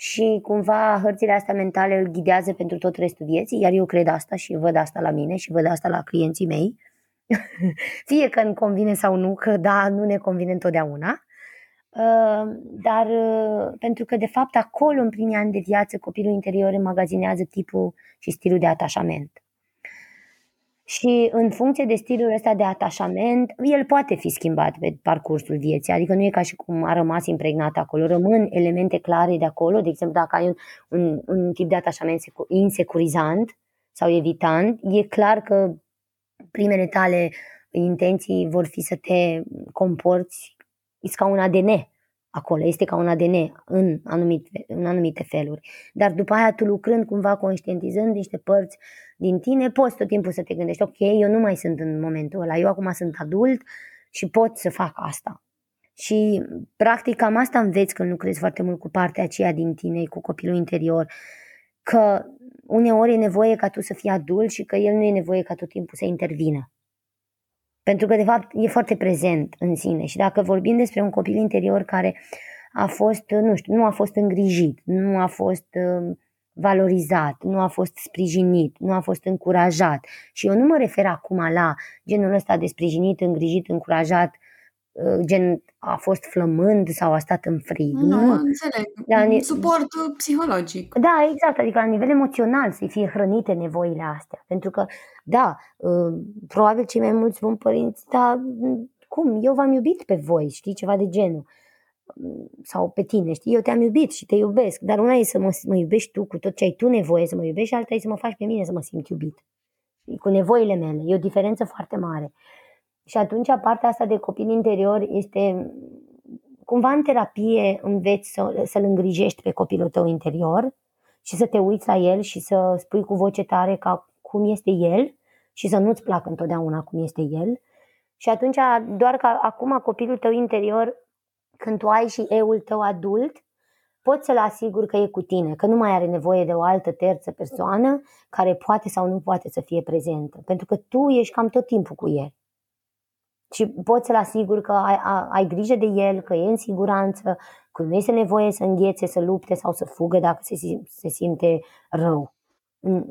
și cumva hărțile astea mentale îl ghidează pentru tot restul vieții, iar eu cred asta și văd asta la mine și văd asta la clienții mei. Fie că îmi convine sau nu, că da, nu ne convine întotdeauna. Uh, dar uh, pentru că de fapt acolo în primii ani de viață copilul interior înmagazinează tipul și stilul de atașament. Și în funcție de stilul ăsta de atașament, el poate fi schimbat pe parcursul vieții, adică nu e ca și cum a rămas impregnat acolo, rămân elemente clare de acolo, de exemplu dacă ai un, un, un tip de atașament insecurizant sau evitant, e clar că primele tale intenții vor fi să te comporți este ca un ADN acolo, este ca un ADN în anumite, în anumite feluri. Dar după aia tu lucrând cumva conștientizând niște părți din tine, poți tot timpul să te gândești, ok, eu nu mai sunt în momentul ăla, eu acum sunt adult și pot să fac asta. Și practic cam asta înveți când lucrezi foarte mult cu partea aceea din tine, cu copilul interior, că uneori e nevoie ca tu să fii adult și că el nu e nevoie ca tot timpul să intervină. Pentru că, de fapt, e foarte prezent în sine. Și dacă vorbim despre un copil interior care a fost, nu știu, nu a fost îngrijit, nu a fost uh, valorizat, nu a fost sprijinit, nu a fost încurajat. Și eu nu mă refer acum la genul ăsta de sprijinit, îngrijit, încurajat Uh, gen a fost flămând sau a stat în frig. Nu, nu? înțeleg. Da, Suport psihologic. Da, exact. Adică la nivel emoțional să fie hrănite nevoile astea. Pentru că, da, uh, probabil cei mai mulți vom părinți, dar mm, cum? Eu v-am iubit pe voi, știi, ceva de genul. Mm, sau pe tine, știi, eu te-am iubit și te iubesc, dar una e să mă, mă iubești tu cu tot ce ai tu nevoie să mă iubești și alta e să mă faci pe mine să mă simt iubit. Cu nevoile mele. E o diferență foarte mare. Și atunci partea asta de copil interior este cumva în terapie înveți să, să-l îngrijești pe copilul tău interior și să te uiți la el și să spui cu voce tare ca cum este el și să nu-ți placă întotdeauna cum este el. Și atunci, doar că acum copilul tău interior, când tu ai și eul tău adult, poți să-l asiguri că e cu tine, că nu mai are nevoie de o altă terță persoană care poate sau nu poate să fie prezentă. Pentru că tu ești cam tot timpul cu el și poți să-l asiguri că ai, ai grijă de el, că e în siguranță, că nu este nevoie să înghețe, să lupte sau să fugă dacă se, se simte rău.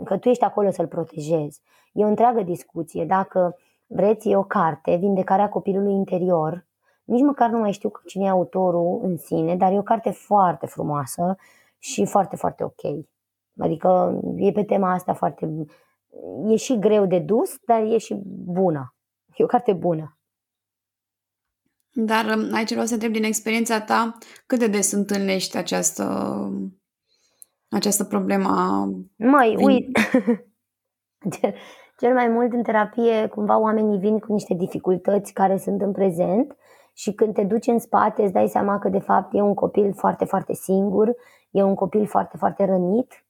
Că tu ești acolo să-l protejezi. E o întreagă discuție. Dacă vreți, e o carte, Vindecarea copilului interior. Nici măcar nu mai știu cine e autorul în sine, dar e o carte foarte frumoasă și foarte, foarte ok. Adică e pe tema asta foarte... E și greu de dus, dar e și bună. E o carte bună. Dar um, aici vreau să întreb din experiența ta, cât de des întâlnești această, această problemă Mai, Vin... uit. Cel mai mult în terapie, cumva oamenii vin cu niște dificultăți care sunt în prezent și când te duci în spate îți dai seama că de fapt e un copil foarte, foarte singur, e un copil foarte, foarte rănit,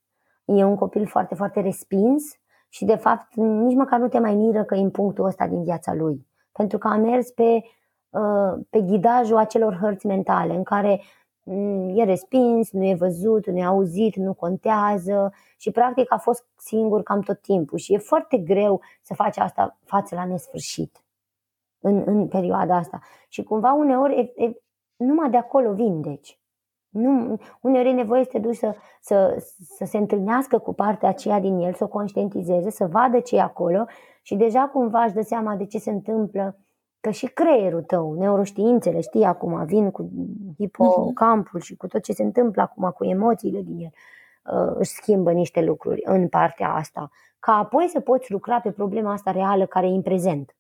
e un copil foarte, foarte respins și de fapt nici măcar nu te mai miră că e în punctul ăsta din viața lui. Pentru că a mers pe Uh, pe ghidajul acelor hărți mentale în care mm, e respins, nu e văzut, nu e auzit, nu contează și practic a fost singur cam tot timpul și e foarte greu să faci asta față la nesfârșit în, în perioada asta. Și cumva uneori e, e, numai de acolo vindeci. Nu, uneori e nevoie să te duci să, să, să se întâlnească cu partea aceea din el, să o conștientizeze, să vadă ce e acolo și deja cumva își dă seama de ce se întâmplă că și creierul tău, neuroștiințele, știi acum, vin cu hipocampul și cu tot ce se întâmplă acum cu emoțiile din el, uh, își schimbă niște lucruri în partea asta, ca apoi să poți lucra pe problema asta reală care e în prezent.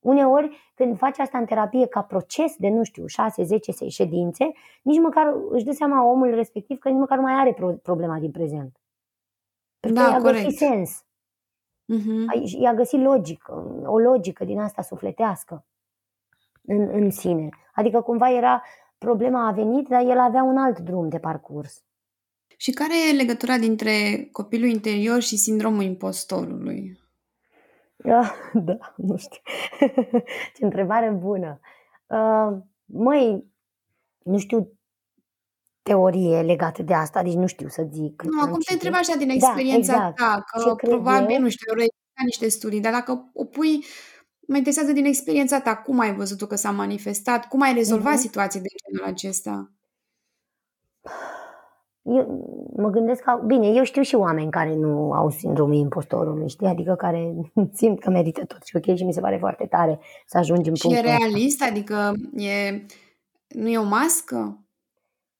Uneori, când faci asta în terapie ca proces de, nu știu, 6-10 ședințe, nici măcar își dă seama omul respectiv că nici măcar nu mai are problema din prezent. Pentru da, că corect. sens. Uh-huh. I-a găsit logică, o logică din asta sufletească în, în sine. Adică cumva era, problema a venit, dar el avea un alt drum de parcurs. Și care e legătura dintre copilul interior și sindromul impostorului? Ah, da, nu știu. Ce întrebare bună. Uh, măi, nu știu teorie legată de asta, deci nu știu să zic. Nu, acum te întreb așa din da, experiența da, exact. ta, că Ce probabil, eu? nu știu, au niște studii, dar dacă o pui, mă interesează din experiența ta, cum ai văzut că s-a manifestat, cum ai rezolvat uh-huh. situații de genul acesta? Eu mă gândesc că, bine, eu știu și oameni care nu au sindromul impostorului, știi? Adică care simt că merită tot și ok și mi se pare foarte tare să ajungem în Și e realist? Ăsta. Adică e, nu e o mască?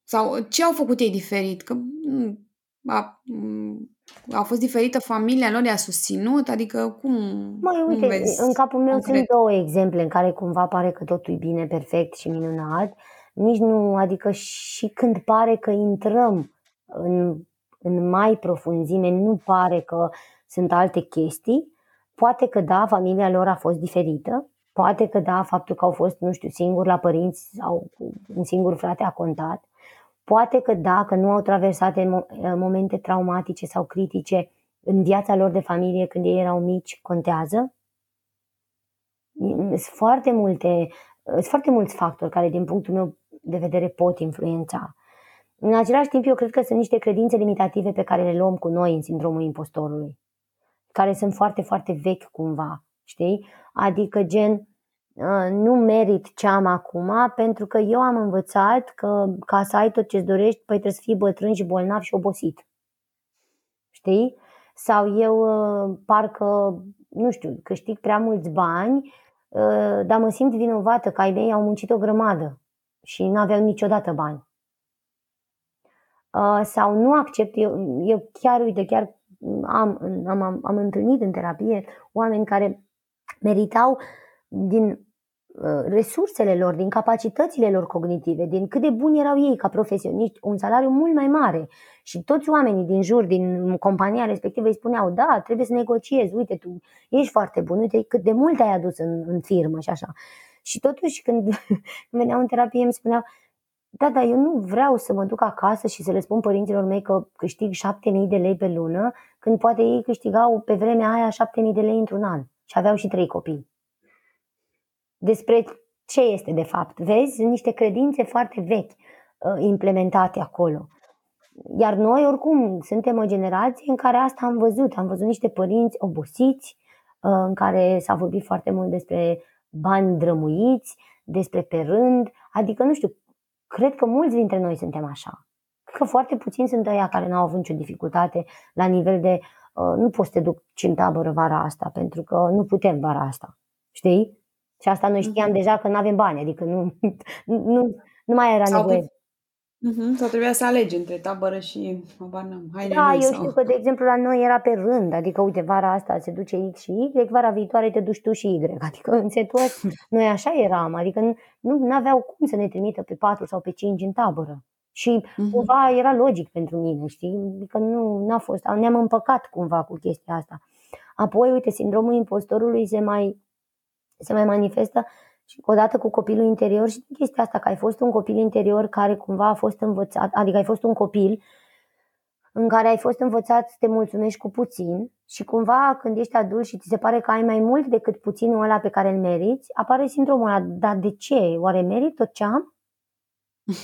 Sau ce au făcut ei diferit? Că a, a fost diferită familia lor, i-a susținut? Adică cum, Măi, uite, cum vezi în capul meu concret? sunt două exemple în care cumva pare că totul e bine, perfect și minunat. Nici nu, adică și când pare că intrăm în, în mai profunzime, nu pare că sunt alte chestii. Poate că da, familia lor a fost diferită, poate că da, faptul că au fost, nu știu, singuri la părinți sau un singur frate a contat, Poate că dacă nu au traversat momente traumatice sau critice în viața lor de familie când ei erau mici, contează. Sunt foarte multe, sunt foarte mulți factori care, din punctul meu de vedere, pot influența. În același timp, eu cred că sunt niște credințe limitative pe care le luăm cu noi în sindromul impostorului, care sunt foarte, foarte vechi cumva, știi? Adică gen, Uh, nu merit ce am acum pentru că eu am învățat că ca să ai tot ce-ți dorești, păi trebuie să fii bătrân și bolnav și obosit. Știi? Sau eu uh, parcă, nu știu, câștig prea mulți bani, uh, dar mă simt vinovată că ai mei au muncit o grămadă și nu aveau niciodată bani. Sau nu accept, eu, eu chiar, uite, chiar am, am, am, am întâlnit în terapie oameni care meritau din uh, resursele lor, din capacitățile lor cognitive, din cât de buni erau ei ca profesioniști, un salariu mult mai mare. Și toți oamenii din jur, din compania respectivă îi spuneau, da, trebuie să negociezi, uite, tu ești foarte bun, uite cât de mult ai adus în, în firmă și așa. Și totuși când veneau în terapie îmi spuneau, da, dar eu nu vreau să mă duc acasă și să le spun părinților mei că câștig 7000 de lei pe lună, când poate ei câștigau pe vremea aia 7000 de lei într-un an și aveau și trei copii despre ce este de fapt. Vezi, sunt niște credințe foarte vechi uh, implementate acolo. Iar noi, oricum, suntem o generație în care asta am văzut. Am văzut niște părinți obosiți, uh, în care s-a vorbit foarte mult despre bani drămuiți, despre pe rând. Adică, nu știu, cred că mulți dintre noi suntem așa. Cred că foarte puțini sunt ăia care n-au avut nicio dificultate la nivel de uh, nu poți să te duci în tabără vara asta, pentru că nu putem vara asta. Știi? Și asta noi știam mm-hmm. deja că nu avem bani, adică nu, nu, nu mai era sau nevoie. Uh-huh. Sau trebuia să alegi între tabără și haine Da, eu sau... știu că, de exemplu, la noi era pe rând, adică, uite, vara asta se duce X și Y, vara viitoare te duci tu și Y, adică în toți, noi așa eram, adică nu aveau cum să ne trimită pe 4 sau pe 5 în tabără. Și uh-huh. cumva era logic pentru mine, știi? Adică nu a fost, ne-am împăcat cumva cu chestia asta. Apoi, uite, sindromul impostorului se mai se mai manifestă și odată cu copilul interior și chestia asta, că ai fost un copil interior care cumva a fost învățat, adică ai fost un copil în care ai fost învățat să te mulțumești cu puțin și cumva când ești adult și ți se pare că ai mai mult decât puținul ăla pe care îl meriți, apare sindromul ăla, dar de ce? Oare merit tot ce am?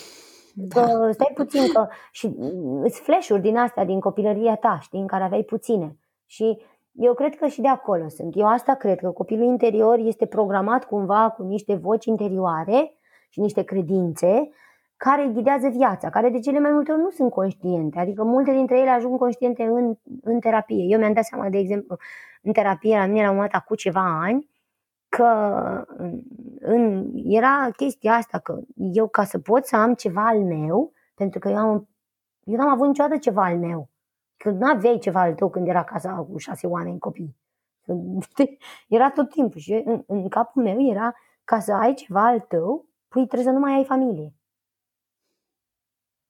Da. Că stai puțin că și îți flash-uri din astea, din copilăria ta, știi, în care aveai puține. Și eu cred că și de acolo sunt. Eu asta cred, că copilul interior este programat cumva cu niște voci interioare și niște credințe care îi ghidează viața, care de cele mai multe ori nu sunt conștiente. Adică multe dintre ele ajung conștiente în, în terapie. Eu mi-am dat seama, de exemplu, în terapie la mine la un moment cu ceva ani, că în, era chestia asta, că eu ca să pot să am ceva al meu, pentru că eu, am, eu n-am avut niciodată ceva al meu. Că nu aveai ceva al tău când era casa cu șase oameni copii. Era tot timpul și în, în capul meu era ca să ai ceva al tău, păi trebuie să nu mai ai familie.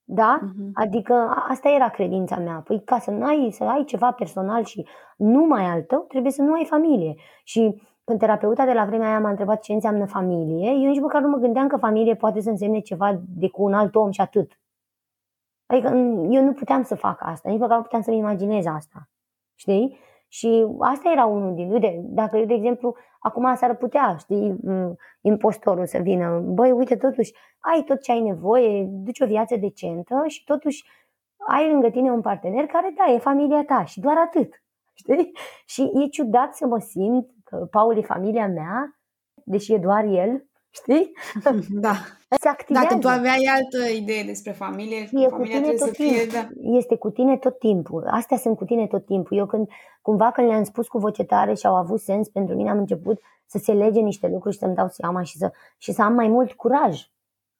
Da? Uh-huh. Adică asta era credința mea. Păi ca să, ai, să ai ceva personal și numai al tău, trebuie să nu ai familie. Și când terapeuta de la vremea aia m-a întrebat ce înseamnă familie, eu nici măcar nu mă gândeam că familie poate să însemne ceva de cu un alt om și atât. Adică eu nu puteam să fac asta, nici măcar nu puteam să-mi imaginez asta. Știi? Și asta era unul din... Uite, dacă eu, de exemplu, acum s-ar putea, știi, impostorul să vină, băi, uite, totuși, ai tot ce ai nevoie, duci o viață decentă și totuși ai lângă tine un partener care, da, e familia ta și doar atât. Știi? Și e ciudat să mă simt că Paul e familia mea, deși e doar el, știi? Da. Se activează. Dacă tu aveai altă idee despre familie, e cu tine tot timpul. Fie, da. Este cu tine tot timpul. Astea sunt cu tine tot timpul. Eu când, cumva când le-am spus cu voce tare și au avut sens pentru mine, am început să se lege niște lucruri și să-mi dau seama și să, și să am mai mult curaj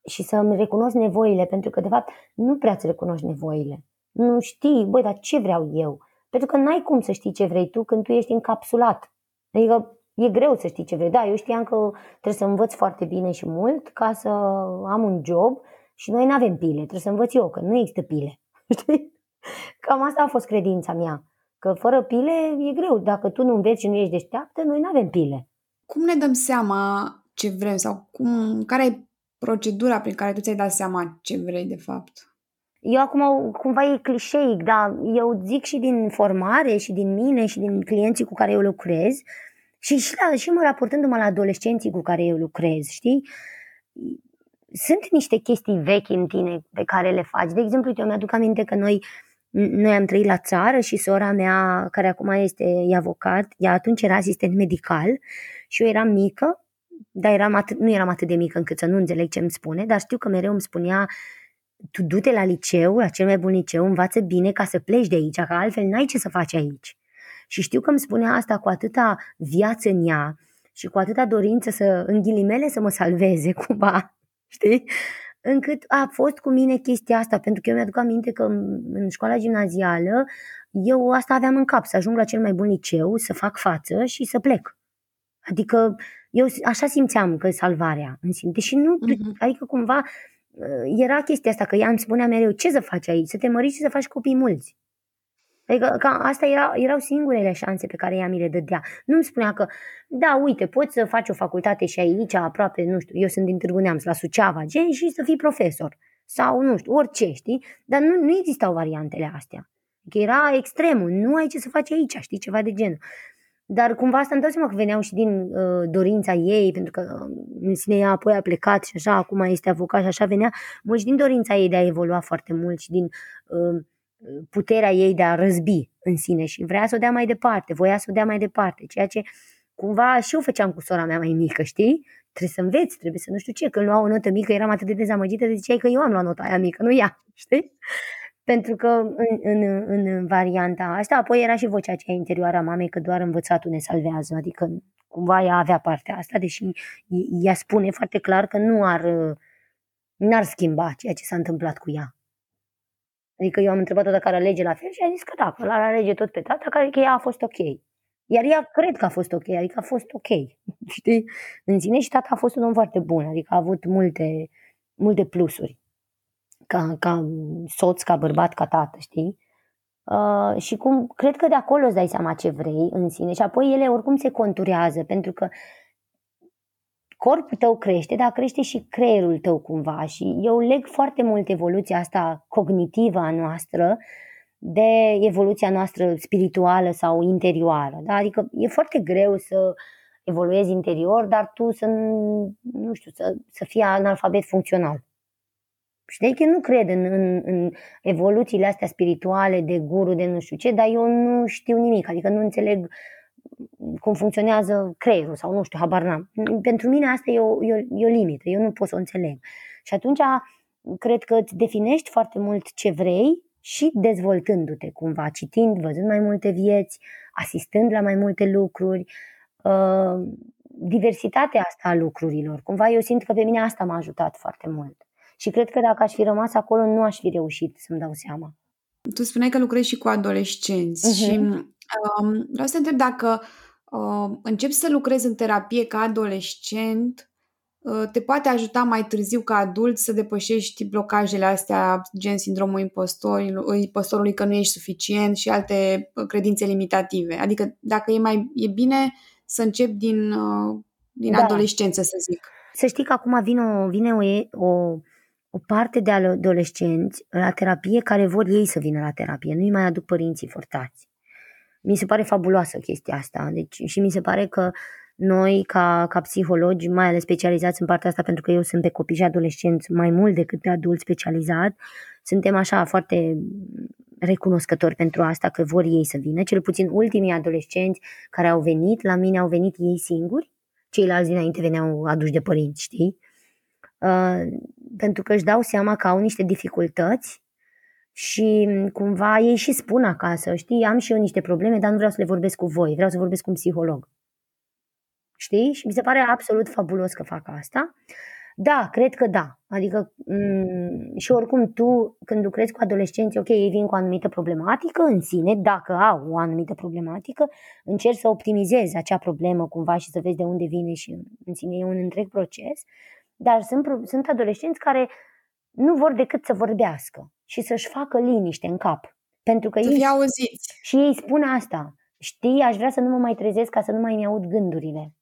și să-mi recunosc nevoile, pentru că, de fapt, nu prea ți recunoști nevoile. Nu știi, băi, dar ce vreau eu? Pentru că n-ai cum să știi ce vrei tu când tu ești încapsulat. Adică e greu să știi ce vrei. Da, eu știam că trebuie să învăț foarte bine și mult ca să am un job și noi nu avem pile. Trebuie să învăț eu, că nu există pile. Știi? Cam asta a fost credința mea. Că fără pile e greu. Dacă tu nu înveți și nu ești deșteaptă, noi nu avem pile. Cum ne dăm seama ce vrem sau cum, care e procedura prin care tu ți-ai dat seama ce vrei de fapt? Eu acum cumva e clișeic, dar eu zic și din formare și din mine și din clienții cu care eu lucrez și și, la, și mă raportându-mă la adolescenții cu care eu lucrez, știi? Sunt niște chestii vechi în tine pe care le faci. De exemplu, eu mi-aduc aminte că noi noi am trăit la țară și sora mea, care acum este e avocat, ea atunci era asistent medical și eu eram mică, dar eram atât, nu eram atât de mică încât să nu înțeleg ce îmi spune, dar știu că mereu îmi spunea tu du-te la liceu, la cel mai bun liceu, învață bine ca să pleci de aici, că altfel n-ai ce să faci aici. Și știu că îmi spunea asta cu atâta viață în ea și cu atâta dorință să, în ghilimele, să mă salveze cumva, știi? Încât a fost cu mine chestia asta, pentru că eu mi-aduc aminte că în școala gimnazială eu asta aveam în cap, să ajung la cel mai bun liceu, să fac față și să plec. Adică eu așa simțeam că salvarea în sine. Deși nu, uh-huh. adică cumva uh, era chestia asta, că ea îmi spunea mereu, ce să faci aici? Să te măriți și să faci copii mulți. Adică ca, asta era, erau singurele șanse pe care ea mi le dădea. Nu îmi spunea că, da, uite, poți să faci o facultate și aici, aproape, nu știu, eu sunt din Târgu Neamț, la Suceava, gen, și să fii profesor. Sau, nu știu, orice, știi? Dar nu, nu existau variantele astea. Că era extremul, nu ai ce să faci aici, știi, ceva de genul. Dar cumva asta îmi dau seama că veneau și din uh, dorința ei, pentru că uh, în sine ea apoi a plecat și așa, acum este avocat și așa venea, mult și din dorința ei de a evolua foarte mult și din uh, puterea ei de a răzbi în sine și vrea să o dea mai departe, voia să o dea mai departe, ceea ce cumva și eu făceam cu sora mea mai mică, știi? Trebuie să înveți, trebuie să nu știu ce. Când luau o notă mică eram atât de dezamăgită de ziceai că eu am luat nota aia mică, nu ea, știi? Pentru că în, în, în varianta asta, apoi era și vocea aceea interioară a mamei că doar învățatul ne salvează, adică cumva ea avea partea asta, deși ea spune foarte clar că nu ar, n-ar schimba ceea ce s-a întâmplat cu ea. Adică eu am întrebat-o dacă ar alege la fel și a zis că da, că l-ar alege tot pe tata, care că ea a fost ok. Iar ea cred că a fost ok, adică a fost ok, știi? În sine și tata a fost un om foarte bun, adică a avut multe, multe plusuri. Ca, ca soț, ca bărbat, ca tată, știi? Uh, și cum, cred că de acolo îți dai seama ce vrei în sine și apoi ele oricum se conturează, pentru că corpul tău crește, dar crește și creierul tău cumva și eu leg foarte mult evoluția asta cognitivă a noastră de evoluția noastră spirituală sau interioară. Da? Adică e foarte greu să evoluezi interior, dar tu să, nu știu, să, să fii analfabet funcțional. Și de eu nu cred în, în, în evoluțiile astea spirituale de guru, de nu știu ce, dar eu nu știu nimic, adică nu înțeleg cum funcționează creierul sau nu știu, habar n-am. Pentru mine asta e o, e, o, e o limită, eu nu pot să o înțeleg. Și atunci cred că îți definești foarte mult ce vrei și dezvoltându-te cumva, citind, văzând mai multe vieți, asistând la mai multe lucruri, uh, diversitatea asta a lucrurilor. Cumva eu simt că pe mine asta m-a ajutat foarte mult. Și cred că dacă aș fi rămas acolo, nu aș fi reușit să-mi dau seama. Tu spuneai că lucrezi și cu adolescenți uh-huh. și um, vreau să te întreb dacă uh, începi să lucrezi în terapie ca adolescent, uh, te poate ajuta mai târziu ca adult să depășești blocajele astea, gen sindromul impostorului, impostorului că nu ești suficient și alte uh, credințe limitative. Adică dacă e mai e bine să începi din, uh, din da. adolescență, să zic. Să știi că acum vine o, vine o, o o parte de adolescenți la terapie care vor ei să vină la terapie, nu-i mai aduc părinții fortați. Mi se pare fabuloasă chestia asta deci, și mi se pare că noi, ca, ca psihologi, mai ales specializați în partea asta, pentru că eu sunt pe copii și adolescenți mai mult decât pe adulți specializat, suntem așa foarte recunoscători pentru asta, că vor ei să vină. Cel puțin ultimii adolescenți care au venit, la mine au venit ei singuri, ceilalți dinainte veneau aduși de părinți, știi? Uh, pentru că își dau seama că au niște dificultăți și cumva ei și spun acasă, știi, am și eu niște probleme, dar nu vreau să le vorbesc cu voi, vreau să vorbesc cu un psiholog. Știi? Și mi se pare absolut fabulos că fac asta. Da, cred că da. Adică m- mm, și oricum tu când lucrezi cu adolescenți, ok, ei vin cu o anumită problematică în sine, dacă au o anumită problematică, încerci să optimizezi acea problemă cumva și să vezi de unde vine și în sine e un întreg proces. Dar sunt, sunt adolescenți care nu vor decât să vorbească și să-și facă liniște în cap. Pentru că să ei, auziți. Și ei spun asta. Știi, aș vrea să nu mă mai trezesc ca să nu mai mi-aud gândurile.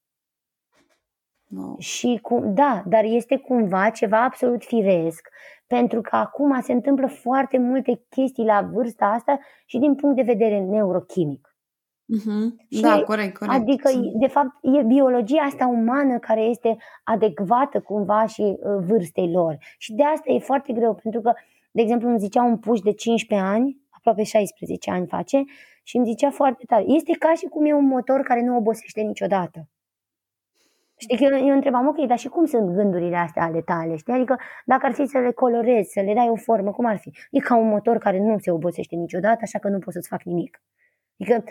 No. Și cu, da, dar este cumva ceva absolut firesc, pentru că acum se întâmplă foarte multe chestii la vârsta asta și din punct de vedere neurochimic. Uh-huh. Și da, corect, corect. Adică, de fapt, e biologia asta umană care este adecvată cumva și uh, vârstei lor. Și de asta e foarte greu, pentru că, de exemplu, îmi zicea un puș de 15 ani, aproape 16 ani face, și îmi zicea foarte tare, este ca și cum e un motor care nu obosește niciodată. Știi că eu, eu întrebam, ok, dar și cum sunt gândurile astea ale tale? Știi? Adică dacă ar fi să le colorezi, să le dai o formă, cum ar fi? E ca un motor care nu se obosește niciodată, așa că nu poți să-ți fac nimic. Adică,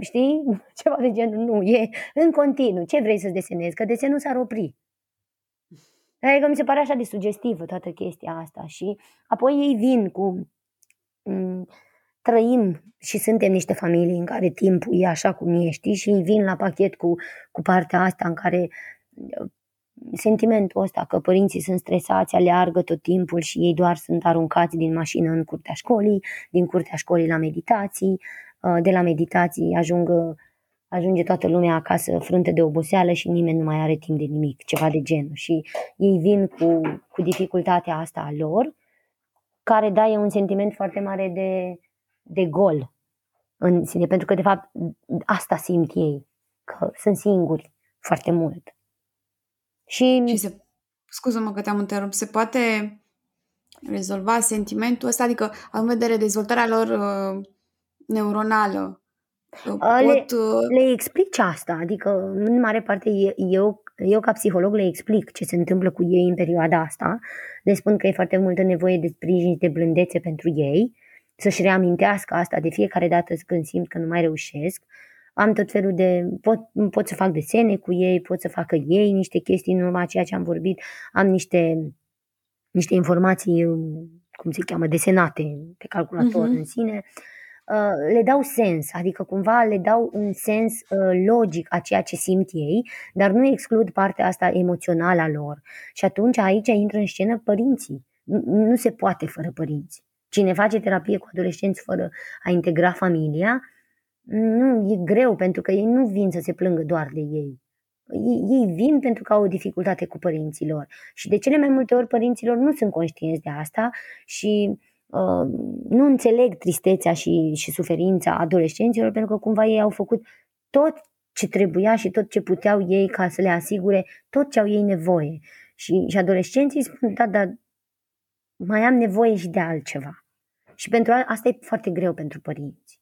știi, ceva de genul, nu, e în continuu. Ce vrei să-ți desenezi? Că desenul s-ar opri. Adică mi se pare așa de sugestivă toată chestia asta și apoi ei vin cu... M- trăim și suntem niște familii în care timpul e așa cum e, știi, și ei vin la pachet cu, cu partea asta în care sentimentul ăsta că părinții sunt stresați, aleargă tot timpul și ei doar sunt aruncați din mașină în curtea școlii, din curtea școlii la meditații, uh, de la meditații ajung, ajunge toată lumea acasă frântă de oboseală și nimeni nu mai are timp de nimic, ceva de genul. Și ei vin cu, cu dificultatea asta a lor, care da, e un sentiment foarte mare de, de gol în sine, pentru că de fapt asta simt ei, că sunt singuri foarte mult. Și, și se, scuză-mă că te-am întrerupt, se poate rezolva sentimentul ăsta, adică în vedere dezvoltarea lor uh, neuronală. Uh, pot, le, uh... le explici asta, adică în mare parte eu, eu ca psiholog le explic ce se întâmplă cu ei în perioada asta, le spun că e foarte multă nevoie de sprijin și de blândețe pentru ei, să-și reamintească asta de fiecare dată când simt că nu mai reușesc, am tot felul de, pot, pot să fac desene cu ei, pot să facă ei niște chestii în urma ceea ce am vorbit, am niște, niște informații, cum se cheamă, desenate pe calculator uh-huh. în sine, uh, le dau sens, adică cumva le dau un sens uh, logic a ceea ce simt ei, dar nu exclud partea asta emoțională a lor. Și atunci aici intră în scenă părinții. Nu se poate fără părinți. Cine face terapie cu adolescenți fără a integra familia, nu, e greu pentru că ei nu vin să se plângă doar de ei. Ei, ei vin pentru că au o dificultate cu părinților și de cele mai multe ori părinților nu sunt conștienți de asta și uh, nu înțeleg tristețea și, și suferința adolescenților pentru că cumva ei au făcut tot ce trebuia și tot ce puteau ei ca să le asigure tot ce au ei nevoie. Și, și adolescenții spun, da, dar mai am nevoie și de altceva. Și pentru asta e foarte greu pentru părinți.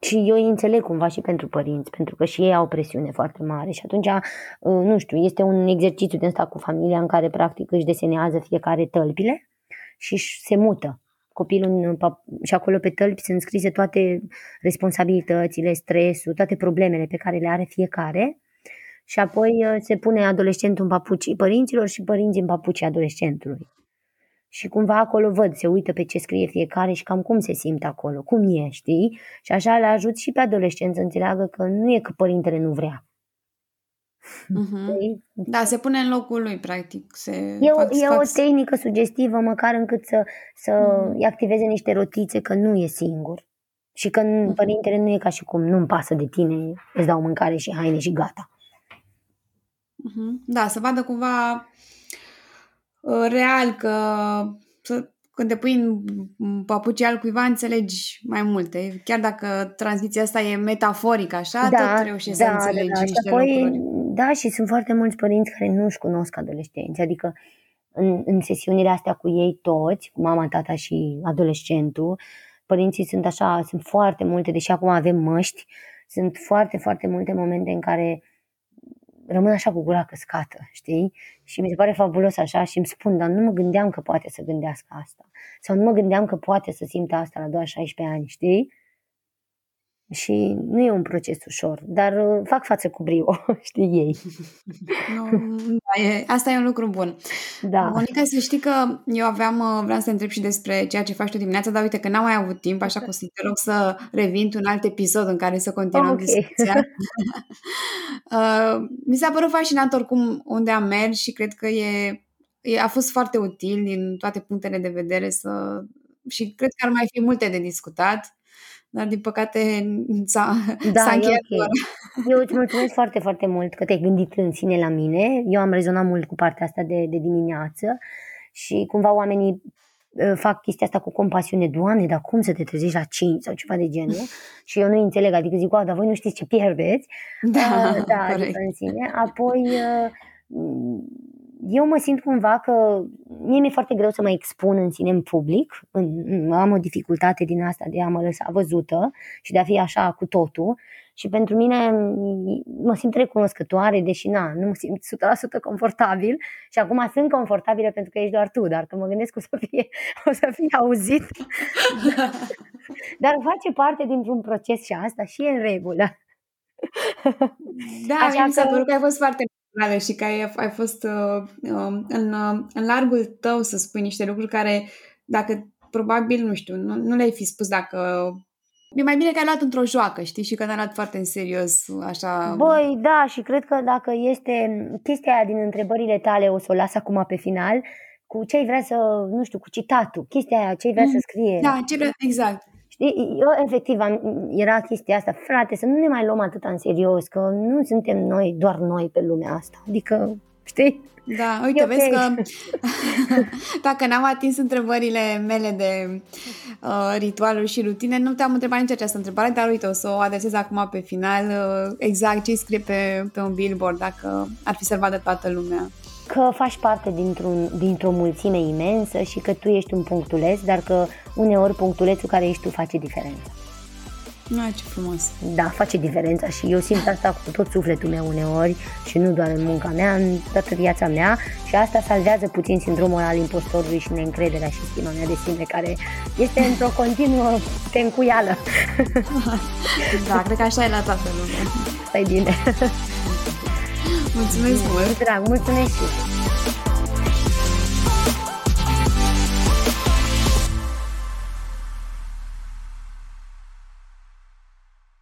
Și eu îi înțeleg cumva și pentru părinți, pentru că și ei au o presiune foarte mare și atunci, uh, nu știu, este un exercițiu de ăsta cu familia în care practic își desenează fiecare tălpile și se mută. Copilul în, și acolo pe tălpi sunt scrise toate responsabilitățile, stresul, toate problemele pe care le are fiecare și apoi uh, se pune adolescentul în papucii părinților și părinții în papucii adolescentului și cumva acolo văd, se uită pe ce scrie fiecare și cam cum se simte acolo, cum e, știi? Și așa le ajut și pe adolescenți să înțeleagă că nu e că părintele nu vrea. Uh-huh. Da, se pune în locul lui, practic. Se e o, fac, e fac... o tehnică sugestivă, măcar încât să, să uh-huh. activeze niște rotițe că nu e singur. Și că uh-huh. părintele nu e ca și cum nu-mi pasă de tine, îți dau mâncare și haine și gata. Uh-huh. Da, să vadă cumva uh, real, că să, când te pui în papucii al cuiva, înțelegi mai multe. Chiar dacă tranziția asta e metaforică, așa, da, tot reușești da, să înțelegi da, da. niște și apoi, lucruri. Da, și sunt foarte mulți părinți care nu-și cunosc adolescenți. Adică în, în sesiunile astea cu ei toți, cu mama, tata și adolescentul, părinții sunt așa, sunt foarte multe, deși acum avem măști, sunt foarte, foarte multe momente în care rămân așa cu gura căscată, știi? Și mi se pare fabulos așa și îmi spun, dar nu mă gândeam că poate să gândească asta. Sau nu mă gândeam că poate să simtă asta la doar 16 ani, știi? Și nu e un proces ușor, dar uh, fac față cu brio, știi ei. No, da, e, asta e un lucru bun. Da. Monica, să știi că eu aveam, uh, vreau să te întreb și despre ceea ce faci tu dimineața, dar uite că n-am mai avut timp, așa că o să te rog să revin un alt episod în care să continuăm okay. discuția. uh, mi s-a părut fascinant oricum unde am mers și cred că e, e, a fost foarte util din toate punctele de vedere să și cred că ar mai fi multe de discutat dar din păcate s-a, da, s-a încheiat okay. Eu îți mulțumesc foarte, foarte mult că te-ai gândit în sine la mine. Eu am rezonat mult cu partea asta de, de dimineață și cumva oamenii ă, fac chestia asta cu compasiune. Doamne, dar cum să te trezești la 5 sau ceva de genul? și eu nu înțeleg, adică zic, dar voi nu știți ce pierdeți. Da, uh, da adică în sine. Apoi, uh, eu mă simt cumva că mie mi-e foarte greu să mă expun în sine în public, în, am o dificultate din asta de a mă lăsa văzută și de a fi așa cu totul. Și pentru mine mă simt recunoscătoare, deși na, nu mă simt 100% confortabil. Și acum sunt confortabilă pentru că ești doar tu, dar când mă gândesc că o să fie, o să fie auzit, dar face parte dintr-un proces și asta și e în regulă. Da, Așa mi s-a părut că ai fost foarte naturală și că ai, ai fost uh, um, în, uh, în largul tău să spui niște lucruri care, dacă probabil, nu știu, nu, nu le-ai fi spus dacă E mai bine că ai luat într-o joacă, știi, și că n-ai luat foarte în serios, așa... Băi, da, și cred că dacă este chestia aia din întrebările tale, o să o las acum pe final, cu ce ai vrea să, nu știu, cu citatul, chestia aia, ce ai vrea mm, să scrie. Da, ce vrea, exact. Știi, eu efectiv am, era chestia asta, frate, să nu ne mai luăm atât în serios, că nu suntem noi, doar noi pe lumea asta. Adică, știi? Da, uite, okay. vezi că dacă n-am atins întrebările mele de uh, ritualuri și rutine, nu te-am întrebat nici această întrebare, dar uite, o să o adresez acum pe final, uh, exact ce scrie pe, pe un billboard, dacă ar fi să de toată lumea că faci parte dintr-un, dintr-o mulțime imensă și că tu ești un punctuleț, dar că uneori punctulețul care ești tu face diferența. Ah, ce frumos! Da, face diferența și eu simt asta cu tot sufletul meu uneori și nu doar în munca mea, în toată viața mea și asta salvează puțin sindromul al impostorului și neîncrederea și stima mea de sine care este într-o continuă tencuială. Da, cred că așa e la toată lumea. Stai bine! Mulțumesc mult! Drag, mulțumesc și